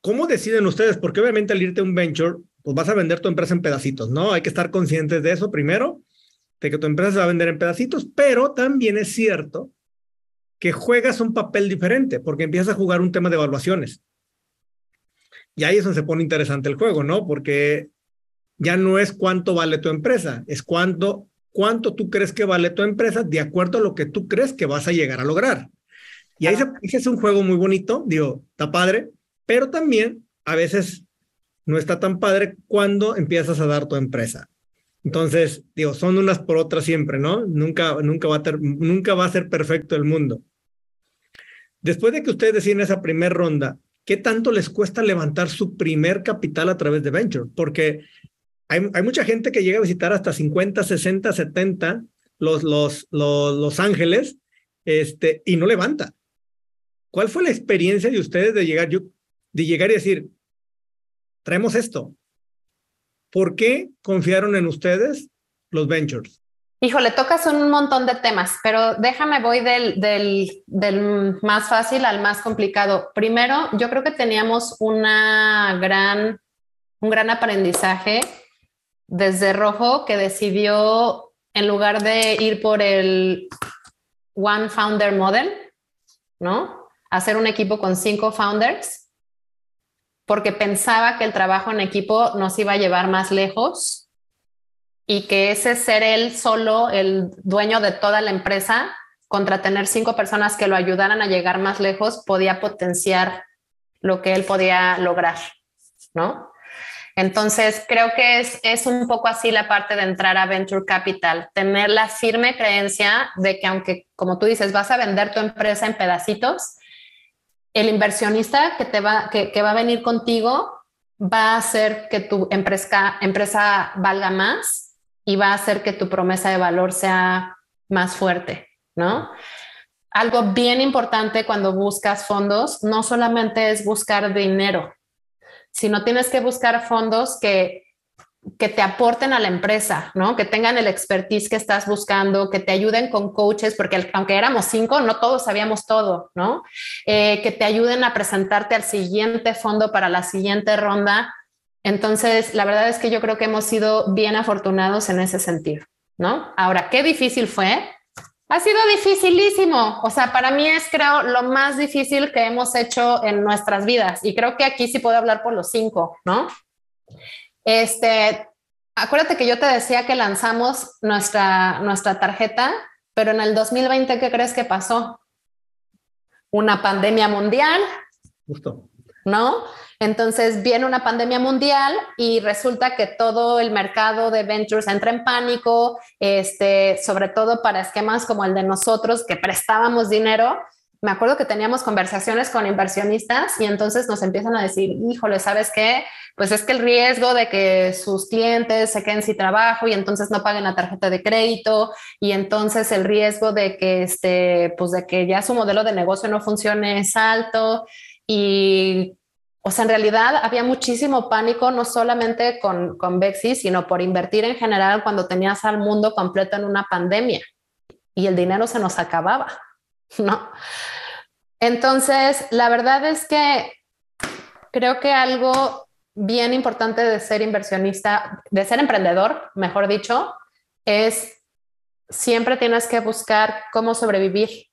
¿Cómo deciden ustedes? Porque obviamente al irte a un venture, pues vas a vender tu empresa en pedacitos, ¿no? Hay que estar conscientes de eso primero, de que tu empresa se va a vender en pedacitos, pero también es cierto que juegas un papel diferente, porque empiezas a jugar un tema de evaluaciones. Y ahí es donde se pone interesante el juego, ¿no? Porque ya no es cuánto vale tu empresa, es cuánto, cuánto tú crees que vale tu empresa de acuerdo a lo que tú crees que vas a llegar a lograr. Y ahí se, es un juego muy bonito, digo, está padre, pero también a veces no está tan padre cuando empiezas a dar tu empresa. Entonces, digo, son unas por otras siempre, ¿no? Nunca, nunca, va, a nunca va a ser perfecto el mundo. Después de que ustedes deciden esa primera ronda, ¿qué tanto les cuesta levantar su primer capital a través de Venture? Porque hay, mucha gente que llega a visitar hasta 50, 60, 70 los, los, los, Ángeles este, y no levanta. ¿Cuál fue la experiencia de ustedes de llegar? De llegar y decir, traemos esto. ¿Por qué confiaron en ustedes los ventures? Híjole, tocas un montón de temas, pero déjame voy del, del, más fácil al más complicado. Primero, yo creo que teníamos una gran, un gran aprendizaje desde rojo que decidió, en lugar de ir por el One Founder Model, ¿no? Hacer un equipo con cinco founders, porque pensaba que el trabajo en equipo nos iba a llevar más lejos y que ese ser él solo, el dueño de toda la empresa, contra tener cinco personas que lo ayudaran a llegar más lejos, podía potenciar lo que él podía lograr, ¿no? Entonces, creo que es, es un poco así la parte de entrar a Venture Capital, tener la firme creencia de que aunque, como tú dices, vas a vender tu empresa en pedacitos, el inversionista que, te va, que, va a venir contigo va a hacer que tu empresa, empresa valga más y va a hacer que tu promesa de valor sea más fuerte, ¿no? Algo bien importante cuando buscas fondos no solamente es buscar dinero, sino tienes que buscar fondos que, que te aporten a la empresa, ¿no? Que tengan el expertise que estás buscando, que te ayuden con coaches, porque aunque éramos cinco, no todos sabíamos todo, ¿no? Eh, que te ayuden a presentarte al siguiente fondo para la siguiente ronda. Entonces, la verdad es que yo creo que hemos sido bien afortunados en ese sentido, ¿no? Ahora, qué difícil fue ha sido dificilísimo. O sea, para mí es, creo, lo más difícil que hemos hecho en nuestras vidas. Y creo que aquí sí puedo hablar por los cinco, ¿no? Este, acuérdate que yo te decía que lanzamos nuestra, nuestra tarjeta, pero en el 2020, ¿qué crees que pasó? Una pandemia mundial. Justo. ¿No? Entonces viene una pandemia mundial y resulta que todo el mercado de ventures entra en pánico, este, sobre todo para esquemas como el de nosotros que prestábamos dinero. Me acuerdo que teníamos conversaciones con inversionistas y entonces nos empiezan a decir, híjole, ¿sabes qué? Pues es que el riesgo de que sus clientes se queden sin trabajo y entonces no paguen la tarjeta de crédito y entonces el riesgo de que, este, pues de que ya su modelo de negocio no funcione es alto y o sea, en realidad había muchísimo pánico, no solamente con, con Bexy, sino por invertir en general cuando tenías al mundo completo en una pandemia y el dinero se nos acababa, ¿no? Entonces, la verdad es que creo que algo bien importante de ser inversionista, de ser emprendedor, mejor dicho, es siempre tienes que buscar cómo sobrevivir.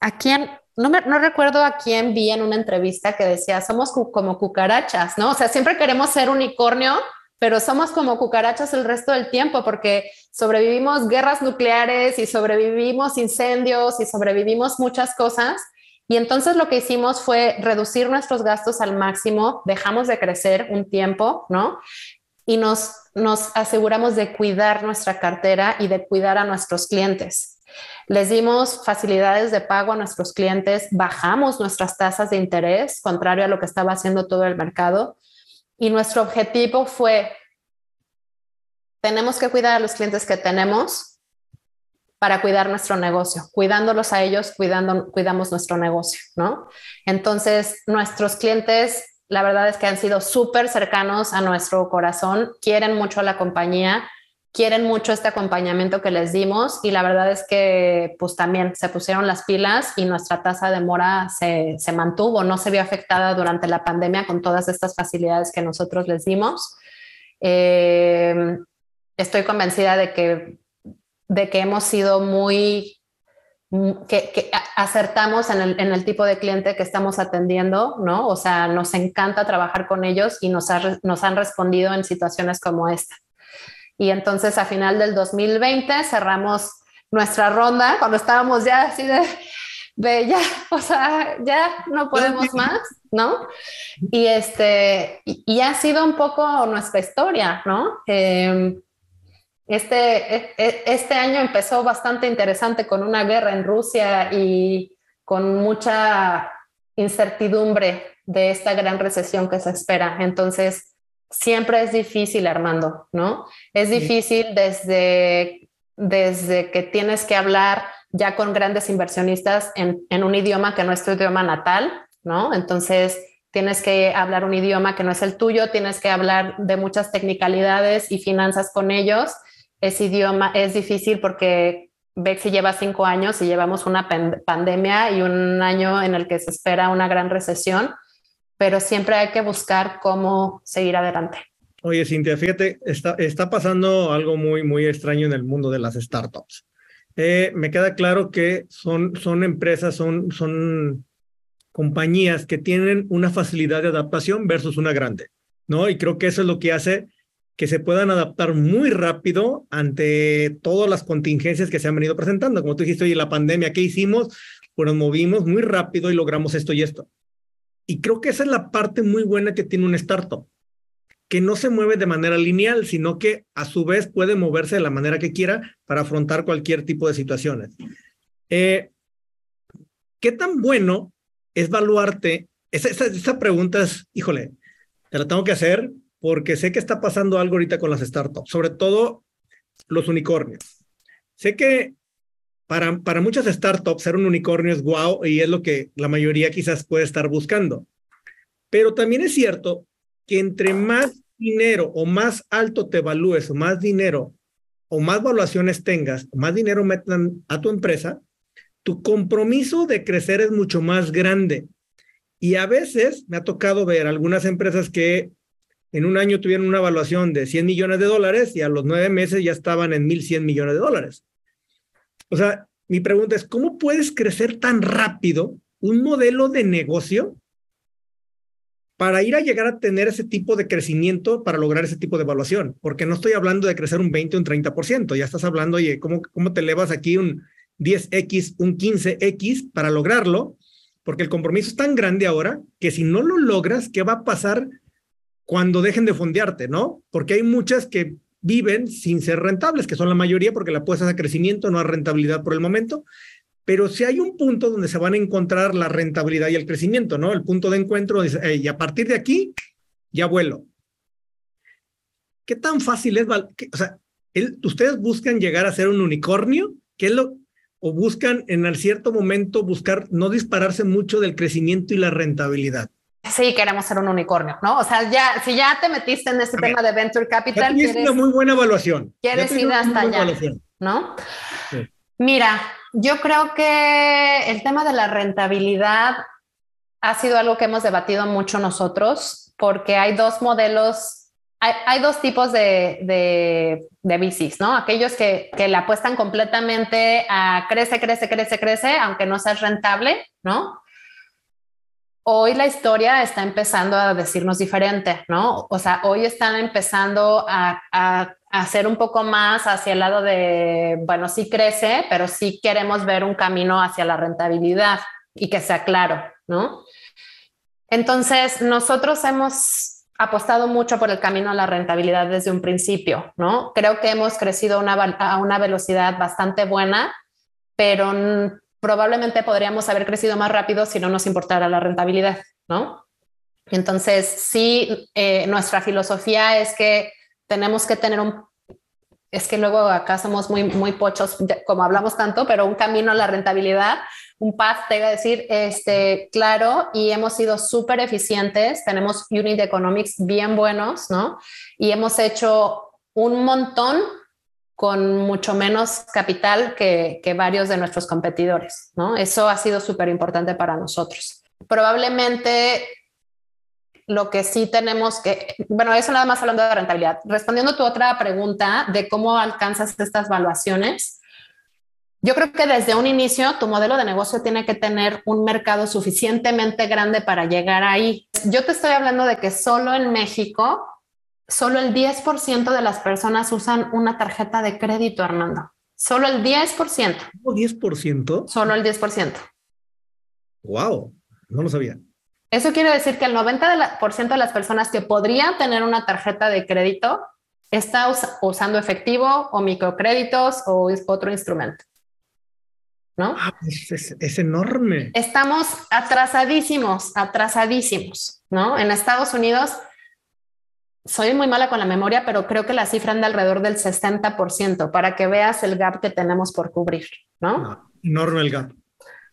¿A quién, no, me, no recuerdo a quién vi en una entrevista que decía, somos como cucarachas, ¿no? O sea, siempre queremos ser unicornio, pero somos como cucarachas el resto del tiempo porque sobrevivimos guerras nucleares y sobrevivimos incendios y sobrevivimos muchas cosas. Y entonces lo que hicimos fue reducir nuestros gastos al máximo, dejamos de crecer un tiempo, ¿no? Y nos, nos aseguramos de cuidar nuestra cartera y de cuidar a nuestros clientes. Les dimos facilidades de pago a nuestros clientes, bajamos nuestras tasas de interés, contrario a lo que estaba haciendo todo el mercado. Y nuestro objetivo fue, tenemos que cuidar a los clientes que tenemos para cuidar nuestro negocio. Cuidándolos a ellos, cuidando, cuidamos nuestro negocio, ¿no? Entonces, nuestros clientes, la verdad es que han sido súper cercanos a nuestro corazón, quieren mucho a la compañía quieren mucho este acompañamiento que les dimos y la verdad es que pues también se pusieron las pilas y nuestra tasa de mora se, mantuvo, no se vio afectada durante la pandemia con todas estas facilidades que nosotros les dimos. Eh, estoy convencida de que, de que hemos sido muy, que, acertamos en el, en el, tipo de cliente que estamos atendiendo, ¿no? O sea, nos encanta trabajar con ellos y nos, nos han respondido en situaciones como esta. Y entonces a final del 2020 cerramos nuestra ronda cuando estábamos ya así de, de ya, o sea, ya no podemos más, ¿no? Y este, y, ha sido un poco nuestra historia, ¿no? Em, este, e, e, este año empezó bastante interesante con una guerra en Rusia y con mucha incertidumbre de esta gran recesión que se espera. Entonces, siempre es difícil, Armando, ¿no? Es difícil desde, desde que tienes que hablar ya con grandes inversionistas en, en, un idioma que no es tu idioma natal, ¿no? Entonces tienes que hablar un idioma que no es el tuyo, tienes que hablar de muchas technicalidades y finanzas con ellos. Ese idioma es difícil porque Bexi lleva cinco años y llevamos una pandemia y un año en el que se espera una gran recesión pero siempre hay que buscar cómo seguir adelante. Oye, Cintia, fíjate, está, está pasando algo muy, muy extraño en el mundo de las startups. Eh, me queda claro que son, son empresas, son, son compañías que tienen una facilidad de adaptación versus una grande, ¿no? Y creo que eso es lo que hace que se puedan adaptar muy rápido ante todas las contingencias que se han venido presentando. Como tú dijiste, oye, la pandemia, ¿qué hicimos? Pues nos movimos muy rápido y logramos esto y esto. Y creo que esa es la parte muy buena que tiene un startup que no se mueve de manera lineal, sino que a su vez puede moverse de la manera que quiera para afrontar cualquier tipo de situaciones. Eh, ¿Qué tan bueno es evaluarte? Esa, pregunta es, híjole, te la tengo que hacer porque sé que está pasando algo ahorita con las startups, sobre todo los unicornios. Sé que para, para muchas startups ser un unicornio es wow y es lo que la mayoría quizás puede estar buscando. Pero también es cierto que entre más dinero o más alto te evalúes o más dinero o más valuaciones tengas, o más dinero metan a tu empresa, tu compromiso de crecer es mucho más grande. Y a veces me ha tocado ver algunas empresas que en un año tuvieron una evaluación de 100 millones de dólares y a los nueve meses ya estaban en 1.100 millones de dólares. O sea, mi pregunta es, ¿cómo puedes crecer tan rápido un modelo de negocio para ir a llegar a tener ese tipo de crecimiento, para lograr ese tipo de evaluación, porque no estoy hablando de crecer un 20 o un 30%, ya estás hablando, oye, ¿cómo, cómo te elevas aquí un 10X, un 15X para lograrlo? Porque el compromiso es tan grande ahora que si no lo logras, ¿qué va a pasar cuando dejen de fondearte, no? Porque hay muchas que viven sin ser rentables, que son la mayoría porque la apuestas a crecimiento, no a rentabilidad por el momento, pero si hay un punto donde se van a encontrar la rentabilidad y el crecimiento, ¿no? El punto de encuentro, y a partir de aquí, ya vuelo. ¿Qué tan fácil es? O sea, ¿ustedes buscan llegar a ser un unicornio? ¿Qué es lo, o buscan en cierto momento buscar no dispararse mucho del crecimiento y la rentabilidad? Sí, queremos ser un unicornio, ¿no? O sea, ya, si ya te metiste en este tema de venture capital, es una muy buena evaluación. Quieres ir hasta allá, ¿no? Mira, yo creo que el tema de la rentabilidad ha sido algo que hemos debatido mucho nosotros porque hay dos modelos, hay, dos tipos de, de, de, VCs, ¿no? Aquellos que, que le apuestan completamente a crece, crece, crece, crece, aunque no sea rentable, ¿no? Hoy la historia está empezando a decirnos diferente, ¿no? O sea, hoy están empezando a, a hacer un poco más hacia el lado de, bueno, sí crece, pero sí queremos ver un camino hacia la rentabilidad y que sea claro, ¿no? Entonces, nosotros hemos apostado mucho por el camino a la rentabilidad desde un principio, ¿no? Creo que hemos crecido a una velocidad bastante buena, pero probablemente podríamos haber crecido más rápido si no nos importara la rentabilidad, ¿no? Entonces, sí, eh, nuestra filosofía es que tenemos que tener un, es que luego acá somos muy, muy pochos, como hablamos tanto, pero un camino a la rentabilidad, un path, te voy a decir, este, claro, y hemos sido súper eficientes, tenemos unit economics bien buenos, ¿no? Y hemos hecho un montón con mucho menos capital que, que varios de nuestros competidores, ¿no? Eso ha sido súper importante para nosotros. Probablemente lo que sí tenemos que, bueno, eso nada más hablando de rentabilidad. Respondiendo a tu otra pregunta de cómo alcanzas estas valuaciones, yo creo que desde un inicio tu modelo de negocio tiene que tener un mercado suficientemente grande para llegar ahí. Yo te estoy hablando de que solo en México, solo el 10% de las personas usan una tarjeta de crédito, Armando. Solo el 10%. ¿10%? Solo el 10%. Wow, no lo sabía. Eso quiere decir que el 90% de las personas que podrían tener una tarjeta de crédito está usando efectivo o microcréditos o otro instrumento. ¿No? Ah, es, es, enorme. Estamos atrasadísimos, atrasadísimos, ¿no? En Estados Unidos, soy muy mala con la memoria, pero creo que la cifra anda alrededor del 60% para que veas el gap que tenemos por cubrir, ¿no? no enorme el gap.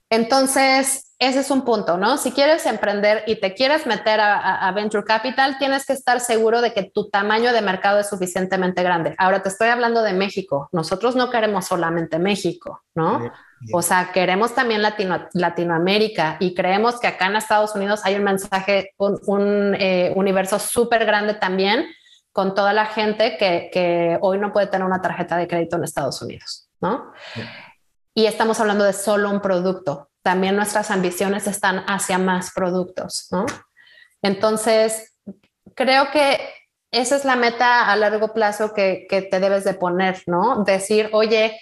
Entonces, ese es un punto, ¿no? Si quieres emprender y te quieres meter a, Venture Capital, tienes que estar seguro de que tu tamaño de mercado es suficientemente grande. Ahora te estoy hablando de México. Nosotros no queremos solamente México, ¿no? O sea, queremos también Latinoamérica y creemos que acá en Estados Unidos hay un mensaje, un, eh, universo súper grande también con toda la gente que, hoy no puede tener una tarjeta de crédito en Estados Unidos, ¿no? Y estamos hablando de solo un producto. También nuestras ambiciones están hacia más productos, ¿no? Entonces, creo que esa es la meta a largo plazo que, que te debes de poner, ¿no? Decir, oye,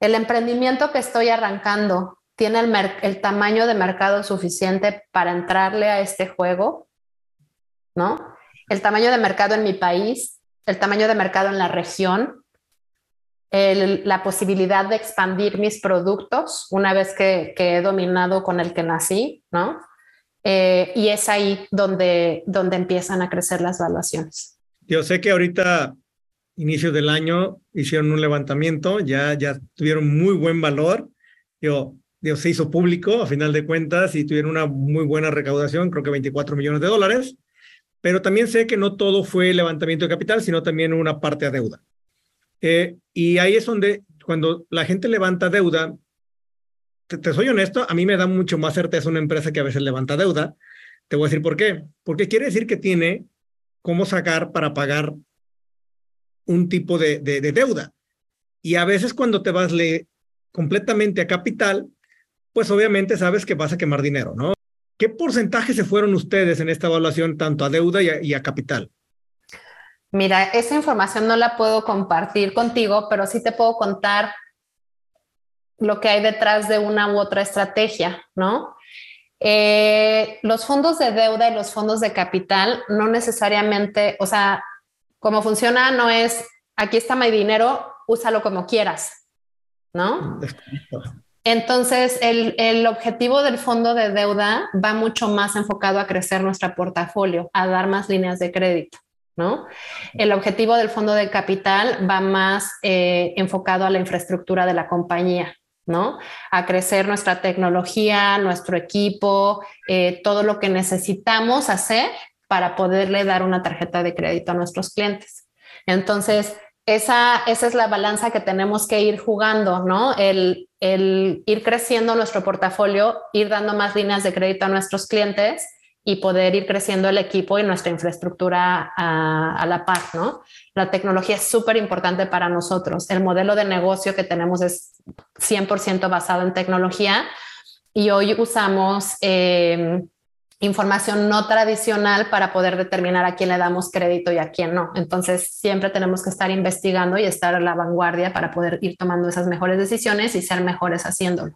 el emprendimiento que estoy arrancando tiene el, tamaño de mercado suficiente para entrarle a este juego, ¿no? El tamaño de mercado en mi país, el tamaño de mercado en la región, la posibilidad de expandir mis productos una vez que, he dominado con el que nací, ¿no? Eh, y es ahí donde, donde empiezan a crecer las valuaciones. Yo sé que ahorita inicio del año hicieron un levantamiento, ya, ya tuvieron muy buen valor. Yo, Dios, se hizo público a final de cuentas y tuvieron una muy buena recaudación, creo que 24 millones de dólares. Pero también sé que no todo fue levantamiento de capital, sino también una parte a deuda. Eh, y ahí es donde, cuando la gente levanta deuda, te, te, soy honesto, a mí me da mucho más certeza una empresa que a veces levanta deuda. Te voy a decir por qué. Porque quiere decir que tiene cómo sacar para pagar un tipo de, de, deuda. Y a veces cuando te vas le, completamente a capital, pues obviamente sabes que vas a quemar dinero, ¿no? ¿Qué porcentaje se fueron ustedes en esta evaluación tanto a deuda y a, capital? Mira, esa información no la puedo compartir contigo, pero sí te puedo contar lo que hay detrás de una u otra estrategia, ¿no? Eh, los fondos de deuda y los fondos de capital no necesariamente, o sea, como funciona no es, aquí está mi dinero, úsalo como quieras, ¿no? Entonces, el, el, objetivo del fondo de deuda va mucho más enfocado a crecer nuestro portafolio, a dar más líneas de crédito, ¿no? El objetivo del fondo de capital va más eh, enfocado a la infraestructura de la compañía, ¿no? A crecer nuestra tecnología, nuestro equipo, eh, todo lo que necesitamos hacer para poderle dar una tarjeta de crédito a nuestros clientes. Entonces, esa, esa es la balanza que tenemos que ir jugando, ¿no? El, el ir creciendo nuestro portafolio, ir dando más líneas de crédito a nuestros clientes y poder ir creciendo el equipo y nuestra infraestructura a, a la par, ¿no? La tecnología es súper importante para nosotros. El modelo de negocio que tenemos es 100% basado en tecnología y hoy usamos eh, información no tradicional para poder determinar a quién le damos crédito y a quién no. Entonces, siempre tenemos que estar investigando y estar a la vanguardia para poder ir tomando esas mejores decisiones y ser mejores haciéndolo.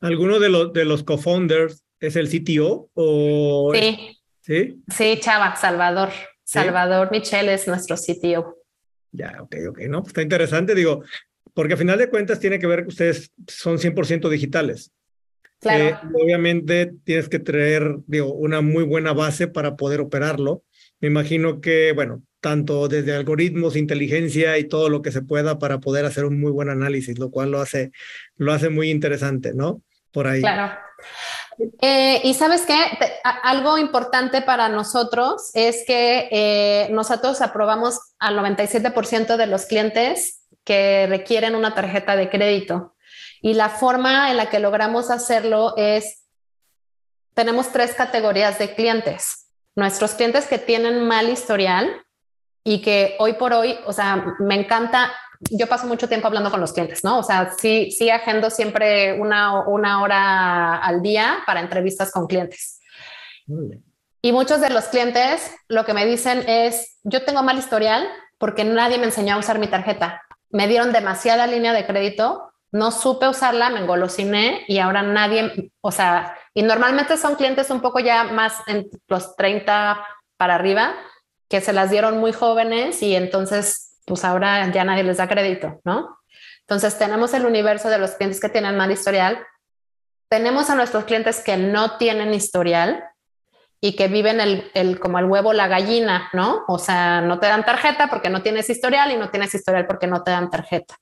¿Alguno de los, de los co-founders es el CTO? O sí. sí. Sí, Chava, Salvador. Salvador Michel es nuestro CTO. Ya, ok, ok, no, pues está interesante, digo, porque a final de cuentas tiene que ver que ustedes son 100% digitales. Claro. obviamente tienes que traer digo, una muy buena base para poder operarlo. Me imagino que, bueno, tanto desde algoritmos, inteligencia y todo lo que se pueda para poder hacer un muy buen análisis, lo cual lo hace, lo hace muy interesante, ¿no? Por ahí. Claro. Eh, y sabes qué, algo importante para nosotros es que eh, nosotros aprobamos al 97% de los clientes que requieren una tarjeta de crédito. Y la forma en la que logramos hacerlo es, tenemos tres categorías de clientes. Nuestros clientes que tienen mal historial y que hoy por hoy, o sea, me encanta, yo paso mucho tiempo hablando con los clientes, ¿no? O sea, sí, sí agendo siempre una, una hora al día para entrevistas con clientes. Y muchos de los clientes lo que me dicen es, yo tengo mal historial porque nadie me enseñó a usar mi tarjeta. Me dieron demasiada línea de crédito no supe usarla, me engolosiné y ahora nadie, o sea, y normalmente son clientes un poco ya más en los 30 para arriba, que se las dieron muy jóvenes y entonces, pues ahora ya nadie les da crédito, ¿no? Entonces tenemos el universo de los clientes que tienen mal historial, tenemos a nuestros clientes que no tienen historial y que viven el, el, como el huevo, la gallina, ¿no? O sea, no te dan tarjeta porque no tienes historial y no tienes historial porque no te dan tarjeta.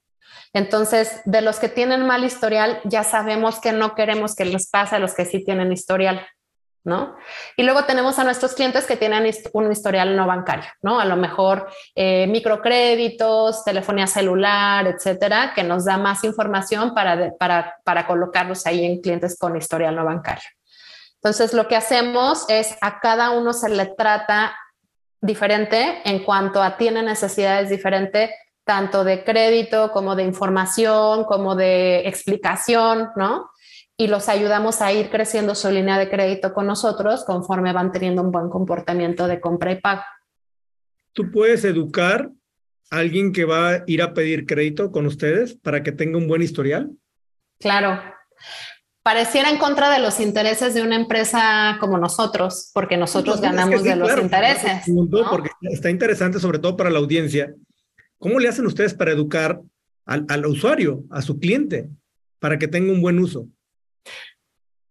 Entonces, de los que tienen mal historial, ya sabemos que no queremos que les pase a los que sí tienen historial, ¿no? Y luego tenemos a nuestros clientes que tienen un historial no bancario, ¿no? A lo mejor eh, microcréditos, telefonía celular, etcétera, que nos da más información para, para, para colocarlos ahí en clientes con historial no bancario. Entonces, lo que hacemos es a cada uno se le trata diferente en cuanto a tiene necesidades diferentes tanto de crédito como de información, como de explicación, ¿no? Y los ayudamos a ir creciendo su línea de crédito con nosotros conforme van teniendo un buen comportamiento de compra y pago. ¿Tú puedes educar a alguien que va a ir a pedir crédito con ustedes para que tenga un buen historial? Claro. Pareciera en contra de los intereses de una empresa como nosotros, porque nosotros ganamos de los intereses. Porque está interesante, sobre todo para la audiencia, ¿Cómo le hacen ustedes para educar al, usuario, a su cliente, para que tenga un buen uso?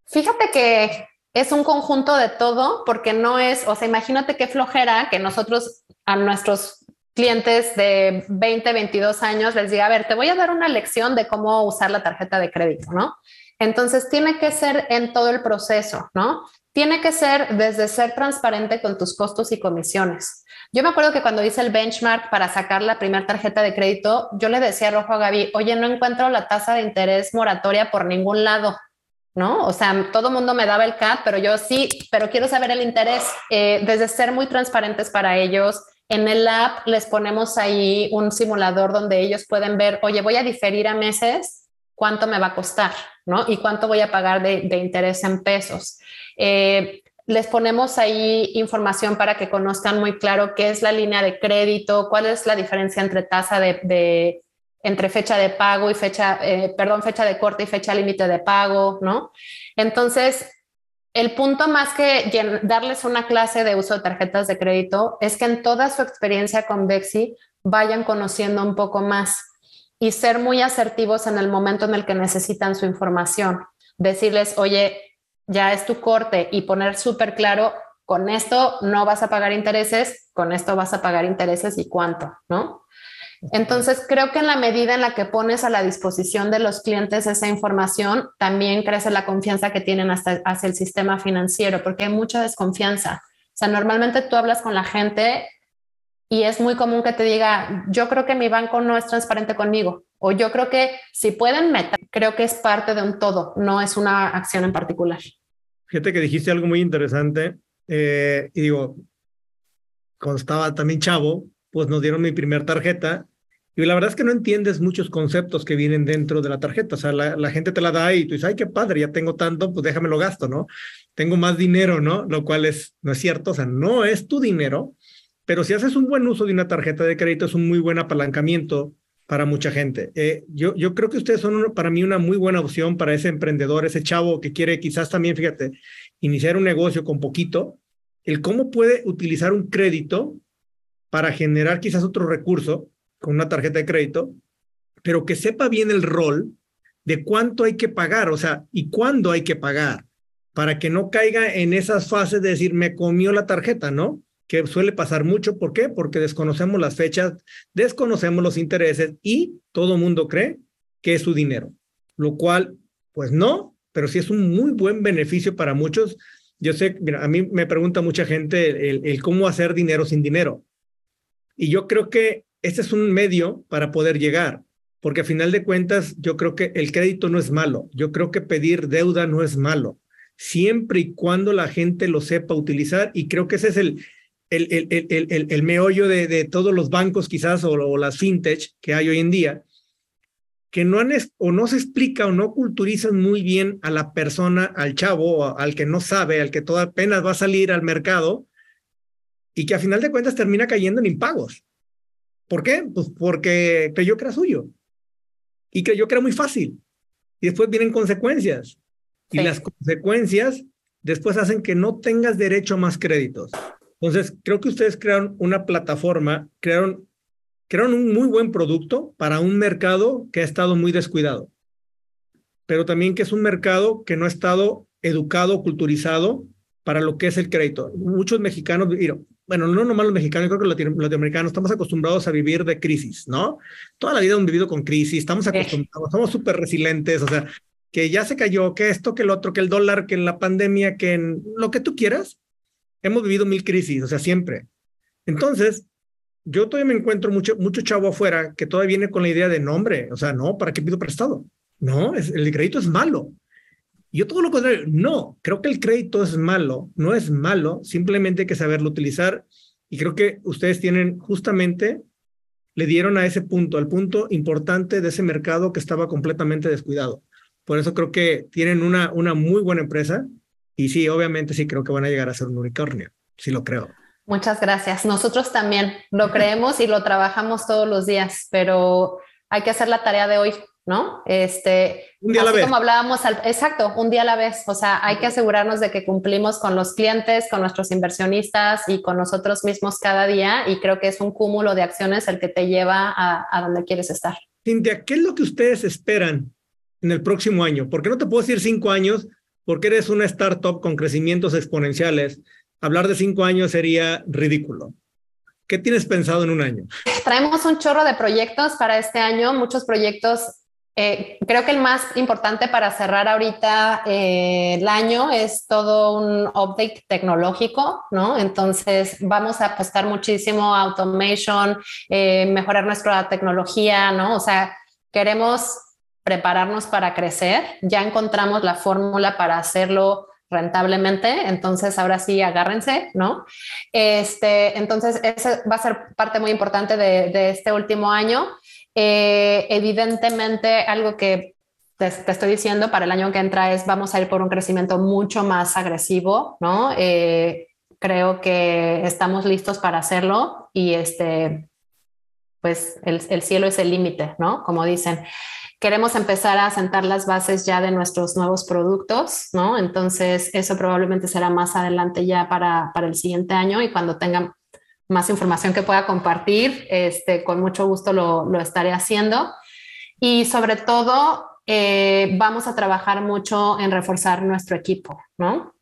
Fíjate que es un conjunto de todo, porque no es, o sea, imagínate qué flojera que nosotros a nuestros clientes de 20, 22 años les diga, a ver, te voy a dar una lección de cómo usar la tarjeta de crédito, ¿no? Entonces tiene que ser en todo el proceso, ¿no? Tiene que ser desde ser transparente con tus costos y comisiones. Yo me acuerdo que cuando hice el benchmark para sacar la primera tarjeta de crédito, yo le decía a Rojo a Gaby, oye, no encuentro la tasa de interés moratoria por ningún lado, ¿no? O sea, todo mundo me daba el CAT, pero yo sí, pero quiero saber el interés, eh, desde ser muy transparentes para ellos. En el app les ponemos ahí un simulador donde ellos pueden ver, oye, voy a diferir a meses, ¿cuánto me va a costar? ¿no? Y cuánto voy a pagar de, de interés en pesos. Eh, les ponemos ahí información para que conozcan muy claro qué es la línea de crédito, cuál es la diferencia entre tasa de, entre fecha de pago y fecha, eh, perdón, fecha de corte y fecha límite de pago, ¿no? Entonces, el punto más que darles una clase de uso de tarjetas de crédito es que en toda su experiencia con Bexi vayan conociendo un poco más y ser muy asertivos en el momento en el que necesitan su información. Decirles, oye, ya es tu corte y poner súper claro, con esto no vas a pagar intereses, con esto vas a pagar intereses y cuánto, ¿no? Entonces, creo que en la medida en la que pones a la disposición de los clientes esa información, también crece la confianza que tienen hasta, hacia el sistema financiero, porque hay mucha desconfianza. O sea, normalmente tú hablas con la gente y es muy común que te diga, yo creo que mi banco no es transparente conmigo, o yo creo que si pueden meter, creo que es parte de un todo, no es una acción en particular. Fíjate que dijiste algo muy interesante eh, y digo, cuando estaba también chavo, pues nos dieron mi primer tarjeta y la verdad es que no entiendes muchos conceptos que vienen dentro de la tarjeta. O sea, la, gente te la da y tú dices, ay, qué padre, ya tengo tanto, pues déjame lo gasto, ¿no? Tengo más dinero, ¿no? Lo cual es, no es cierto, o sea, no es tu dinero, pero si haces un buen uso de una tarjeta de crédito es un muy buen apalancamiento para mucha gente. Eh, yo, yo creo que ustedes son para mí una muy buena opción para ese emprendedor, ese chavo que quiere quizás también, fíjate, iniciar un negocio con poquito, el cómo puede utilizar un crédito para generar quizás otro recurso con una tarjeta de crédito, pero que sepa bien el rol de cuánto hay que pagar, o sea, y cuándo hay que pagar, para que no caiga en esas fases de decir, me comió la tarjeta, ¿no? Que suele pasar mucho. ¿Por qué? Porque desconocemos las fechas, desconocemos los intereses y todo mundo cree que es su dinero, lo cual, pues no, pero sí es un muy buen beneficio para muchos. Yo sé, mira, a mí me pregunta mucha gente el, cómo hacer dinero sin dinero. Y yo creo que este es un medio para poder llegar, porque a final de cuentas yo creo que el crédito no es malo, yo creo que pedir deuda no es malo, siempre y cuando la gente lo sepa utilizar y creo que ese es el, el, el, el, el meollo de, de, todos los bancos quizás o, las fintech que hay hoy en día, que no han o no se explica o no culturizan muy bien a la persona, al chavo, al que no sabe, al que toda apenas va a salir al mercado y que a final de cuentas termina cayendo en impagos. ¿Por qué? Pues porque creyó que era suyo y creyó que era muy fácil. Y después vienen consecuencias. Y las consecuencias después hacen que no tengas derecho a más créditos. Entonces, creo que ustedes crearon una plataforma, crearon, crearon un muy buen producto para un mercado que ha estado muy descuidado, pero también que es un mercado que no ha estado educado, culturizado para lo que es el crédito. Muchos mexicanos, bueno, no nomás los mexicanos, creo que los latinoamericanos estamos acostumbrados a vivir de crisis, ¿no? Toda la vida hemos vivido con crisis, estamos acostumbrados, somos súper resilientes, o sea, que ya se cayó, que esto, que el otro, que el dólar, que la pandemia, que en lo que tú quieras, hemos vivido mil crisis, o sea, siempre. Entonces, yo todavía me encuentro mucho, mucho chavo afuera que todavía viene con la idea de nombre, o sea, no, ¿para qué pido prestado? No, es, el crédito es malo. Yo todo lo contrario, no, creo que el crédito es malo, no es malo, simplemente hay que saberlo utilizar Y creo que ustedes tienen justamente, le dieron a ese punto, al punto importante de ese mercado que estaba completamente descuidado. Por eso creo que tienen una, una muy buena empresa y sí, obviamente sí creo que van a llegar a ser un unicornio, sí lo creo. Muchas gracias. Nosotros también lo creemos y lo trabajamos todos los días, pero hay que hacer la tarea de hoy, ¿no? Este, un día a la vez. Como hablábamos, al, exacto, un día a la vez. O sea, hay que asegurarnos de que cumplimos con los clientes, con nuestros inversionistas y con nosotros mismos cada día. Y creo que es un cúmulo de acciones el que te lleva a, a donde quieres estar. Cintia, ¿qué es lo que ustedes esperan en el próximo año? Porque no te puedo decir cinco años, porque eres una startup con crecimientos exponenciales. Hablar de cinco años sería ridículo. ¿Qué tienes pensado en un año? Traemos un chorro de proyectos para este año, muchos proyectos. Eh, creo que el más importante para cerrar ahorita eh, el año es todo un update tecnológico, ¿no? Entonces vamos a apostar muchísimo a automation, eh, mejorar nuestra tecnología, ¿no? O sea, queremos prepararnos para crecer, ya encontramos la fórmula para hacerlo rentablemente, entonces ahora sí agárrense, ¿no? Este, entonces, esa va a ser parte muy importante de, este último año. Eh, evidentemente, algo que te, estoy diciendo para el año que entra es vamos a ir por un crecimiento mucho más agresivo, ¿no? Eh, creo que estamos listos para hacerlo y este, pues el, el cielo es el límite, ¿no? Como dicen queremos empezar a sentar las bases ya de nuestros nuevos productos, ¿no? Entonces, eso probablemente será más adelante ya para, para el siguiente año y cuando tenga más información que pueda compartir, este, con mucho gusto lo, lo estaré haciendo. Y sobre todo, eh, vamos a trabajar mucho en reforzar nuestro equipo, ¿no?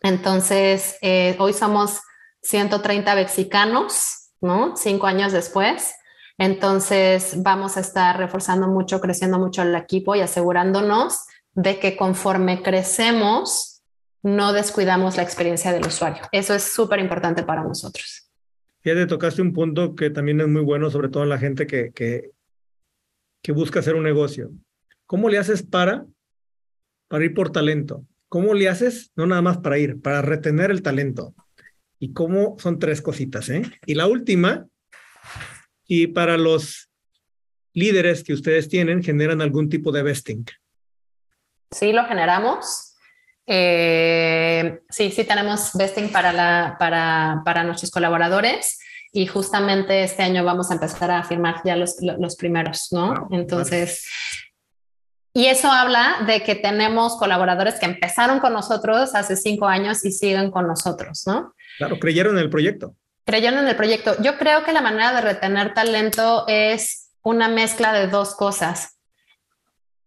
Entonces, eh, hoy somos 130 mexicanos, ¿no? Cinco años después. Entonces, vamos a estar reforzando mucho, creciendo mucho el equipo y asegurándonos de que conforme crecemos, no descuidamos la experiencia del usuario. Eso es súper importante para nosotros. Ya te tocaste un punto que también es muy bueno, sobre todo en la gente que, que, que busca hacer un negocio. ¿Cómo le haces para, para ir por talento? ¿Cómo le haces? No nada más para ir, para retener el talento. Y cómo son tres cositas, ¿eh? Y la última y para los líderes que ustedes tienen, generan algún tipo de vesting. Sí, lo generamos. Eh, sí, sí tenemos vesting para, la, para, para nuestros colaboradores y justamente este año vamos a empezar a firmar ya los, los primeros, ¿no? Entonces, y eso habla de que tenemos colaboradores que empezaron con nosotros hace cinco años y siguen con nosotros, ¿no? Claro, creyeron en el proyecto creyendo en el proyecto. Yo creo que la manera de retener talento es una mezcla de dos cosas.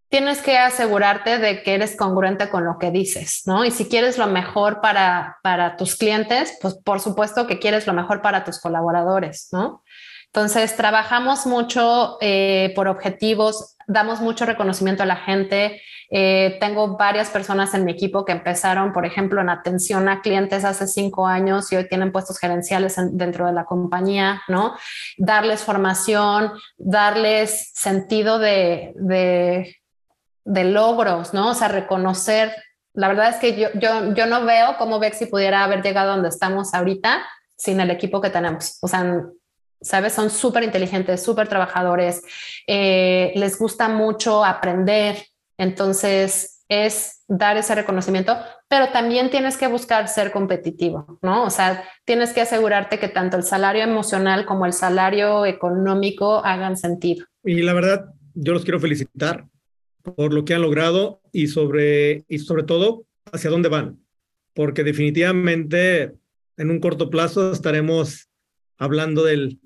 Tienes que asegurarte de que eres congruente con lo que dices, ¿no? Y si quieres lo mejor para, para tus clientes, pues por supuesto que quieres lo mejor para tus colaboradores, ¿no? Entonces, trabajamos mucho eh, por objetivos, damos mucho reconocimiento a la gente. Eh, tengo varias personas en mi equipo que empezaron, por ejemplo, en atención a clientes hace cinco años y hoy tienen puestos gerenciales dentro de la compañía, ¿no? Darles formación, darles sentido de, de, logros, ¿no? O sea, reconocer. La verdad es que yo, yo, yo no veo cómo Bexi pudiera haber llegado donde estamos ahorita sin el equipo que tenemos. O sea, ¿sabes? Son súper inteligentes, súper trabajadores, eh, les gusta mucho aprender, entonces es dar ese reconocimiento, pero también tienes que buscar ser competitivo, ¿no? O sea, tienes que asegurarte que tanto el salario emocional como el salario económico hagan sentido. Y la verdad, yo los quiero felicitar por lo que han logrado y sobre, y sobre todo hacia dónde van, porque definitivamente en un corto plazo estaremos hablando del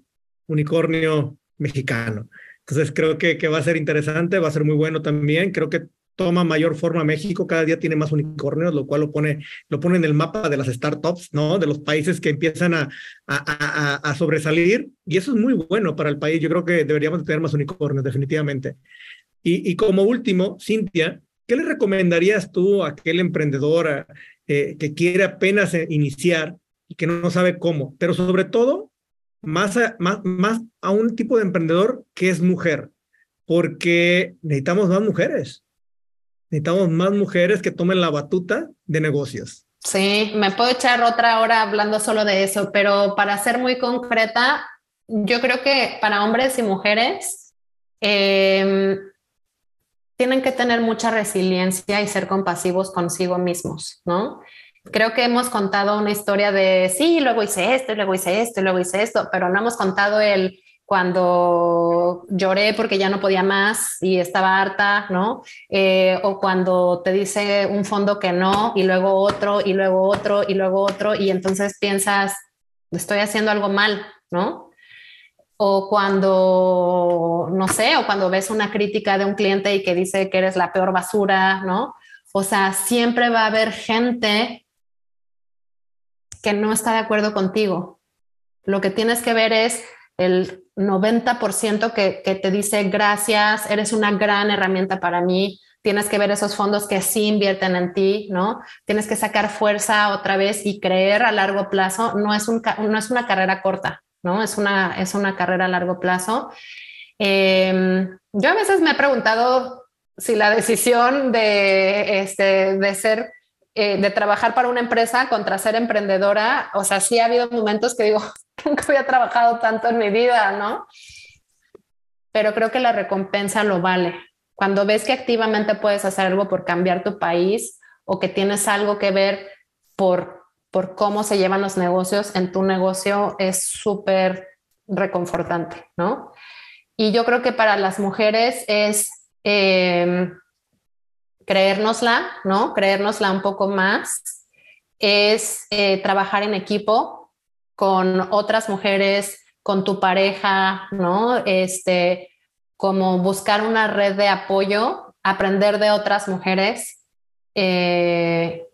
unicornio mexicano. Entonces creo que, va a ser interesante, va a ser muy bueno también. Creo que toma mayor forma México, cada día tiene más unicornios, lo cual lo pone, lo pone en el mapa de las startups, ¿no? De los países que empiezan a, a, a, sobresalir. Y eso es muy bueno para el país. Yo creo que deberíamos tener más unicornios, definitivamente. Y, y como último, Cintia, ¿qué le recomendarías tú a aquel emprendedor eh, que quiere apenas iniciar y que no sabe cómo? Pero sobre todo, más a, un tipo de emprendedor que es mujer, porque necesitamos más mujeres. Necesitamos más mujeres que tomen la batuta de negocios. Sí, me puedo echar otra hora hablando solo de eso, pero para ser muy concreta, yo creo que para hombres y mujeres em, tienen que tener mucha resiliencia y ser compasivos consigo mismos, ¿no? Creo que hemos contado una historia de, sí, luego hice esto, luego hice esto, luego hice esto, pero no hemos contado el cuando lloré porque ya no podía más y estaba harta, ¿no? Eh, o cuando te dice un fondo que no y luego otro y luego otro y luego otro y entonces piensas, estoy haciendo algo mal, ¿no? O cuando, no sé, o cuando ves una crítica de un cliente y que dice que eres la peor basura, ¿no? O sea, siempre va a haber gente que no está de acuerdo contigo. Lo que tienes que ver es el 90% que, que te dice gracias, eres una gran herramienta para mí, tienes que ver esos fondos que sí invierten en ti, ¿no? Tienes que sacar fuerza otra vez y creer a largo plazo. No es, un, no es una carrera corta, ¿no? Es una, es una carrera a largo plazo. Em, yo a veces me he preguntado si la decisión de, este, de ser eh, de trabajar para una empresa contra ser emprendedora, o sea, sí ha habido momentos que digo, nunca había trabajado tanto en mi vida, ¿no? Pero creo que la recompensa lo vale. Cuando ves que activamente puedes hacer algo por cambiar tu país o que tienes algo que ver por, por cómo se llevan los negocios en tu negocio, es súper reconfortante, ¿no? Y yo creo que para las mujeres es... Eh, creérnosla, ¿no? Creérnosla un poco más, es eh, trabajar en equipo con otras mujeres, con tu pareja, ¿no? Este, como buscar una red de apoyo, aprender de otras mujeres eh,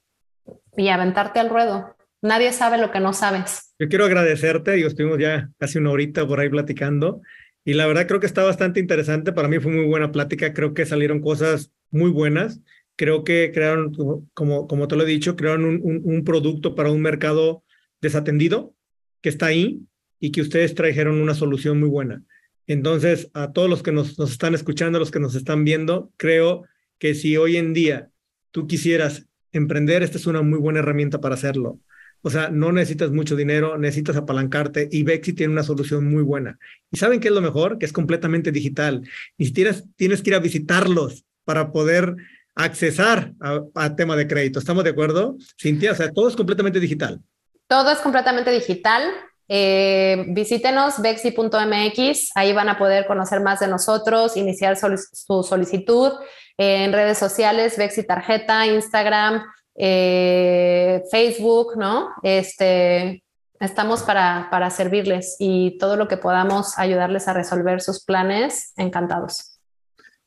y aventarte al ruedo. Nadie sabe lo que no sabes. Yo quiero agradecerte, y estuvimos ya casi una horita por ahí platicando, y la verdad creo que está bastante interesante. Para mí fue muy buena plática, creo que salieron cosas muy buenas. Creo que crearon, como, como te lo he dicho, crearon un, un, producto para un mercado desatendido que está ahí y que ustedes trajeron una solución muy buena. Entonces, a todos los que nos, nos están escuchando, los que nos están viendo, creo que si hoy en día tú quisieras emprender, esta es una muy buena herramienta para hacerlo. O sea, no necesitas mucho dinero, necesitas apalancarte y Bexi tiene una solución muy buena. ¿Y saben qué es lo mejor? Que es completamente digital. Ni siquiera tienes que ir a visitarlos para poder accesar a, tema de crédito. ¿Estamos de acuerdo, Cintia? O sea, todo es completamente digital. Todo es completamente digital. Eh, visítenos bexi.mx, ahí van a poder conocer más de nosotros, iniciar su solicitud en redes sociales, Bexi Tarjeta, Instagram, eh, Facebook, ¿no? Este, estamos para, para servirles y todo lo que podamos ayudarles a resolver sus planes, encantados.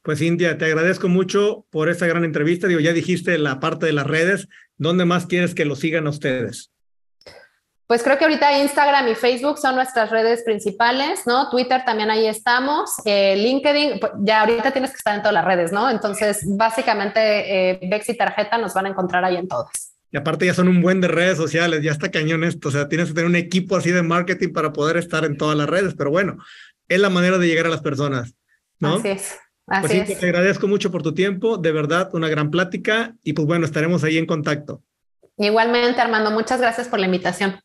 Pues Cintia, te agradezco mucho por esta gran entrevista. Digo, ya dijiste la parte de las redes. ¿Dónde más quieres que lo sigan a ustedes? Pues creo que ahorita Instagram y Facebook son nuestras redes principales, ¿no? Twitter también ahí estamos. Eh, LinkedIn, pues, ya ahorita tienes que estar en todas las redes, ¿no? Entonces, básicamente, eh, Bex y Tarjeta nos van a encontrar ahí en todas. Y aparte ya son un buen de redes sociales, ya está cañón esto, o sea, tienes que tener un equipo así de marketing para poder estar en todas las redes, pero bueno, es la manera de llegar a las personas, ¿no? Así es. Pues Así Te agradezco mucho por tu tiempo, de verdad, una gran plática y pues bueno, estaremos ahí en contacto. Igualmente, Armando, muchas gracias por la invitación.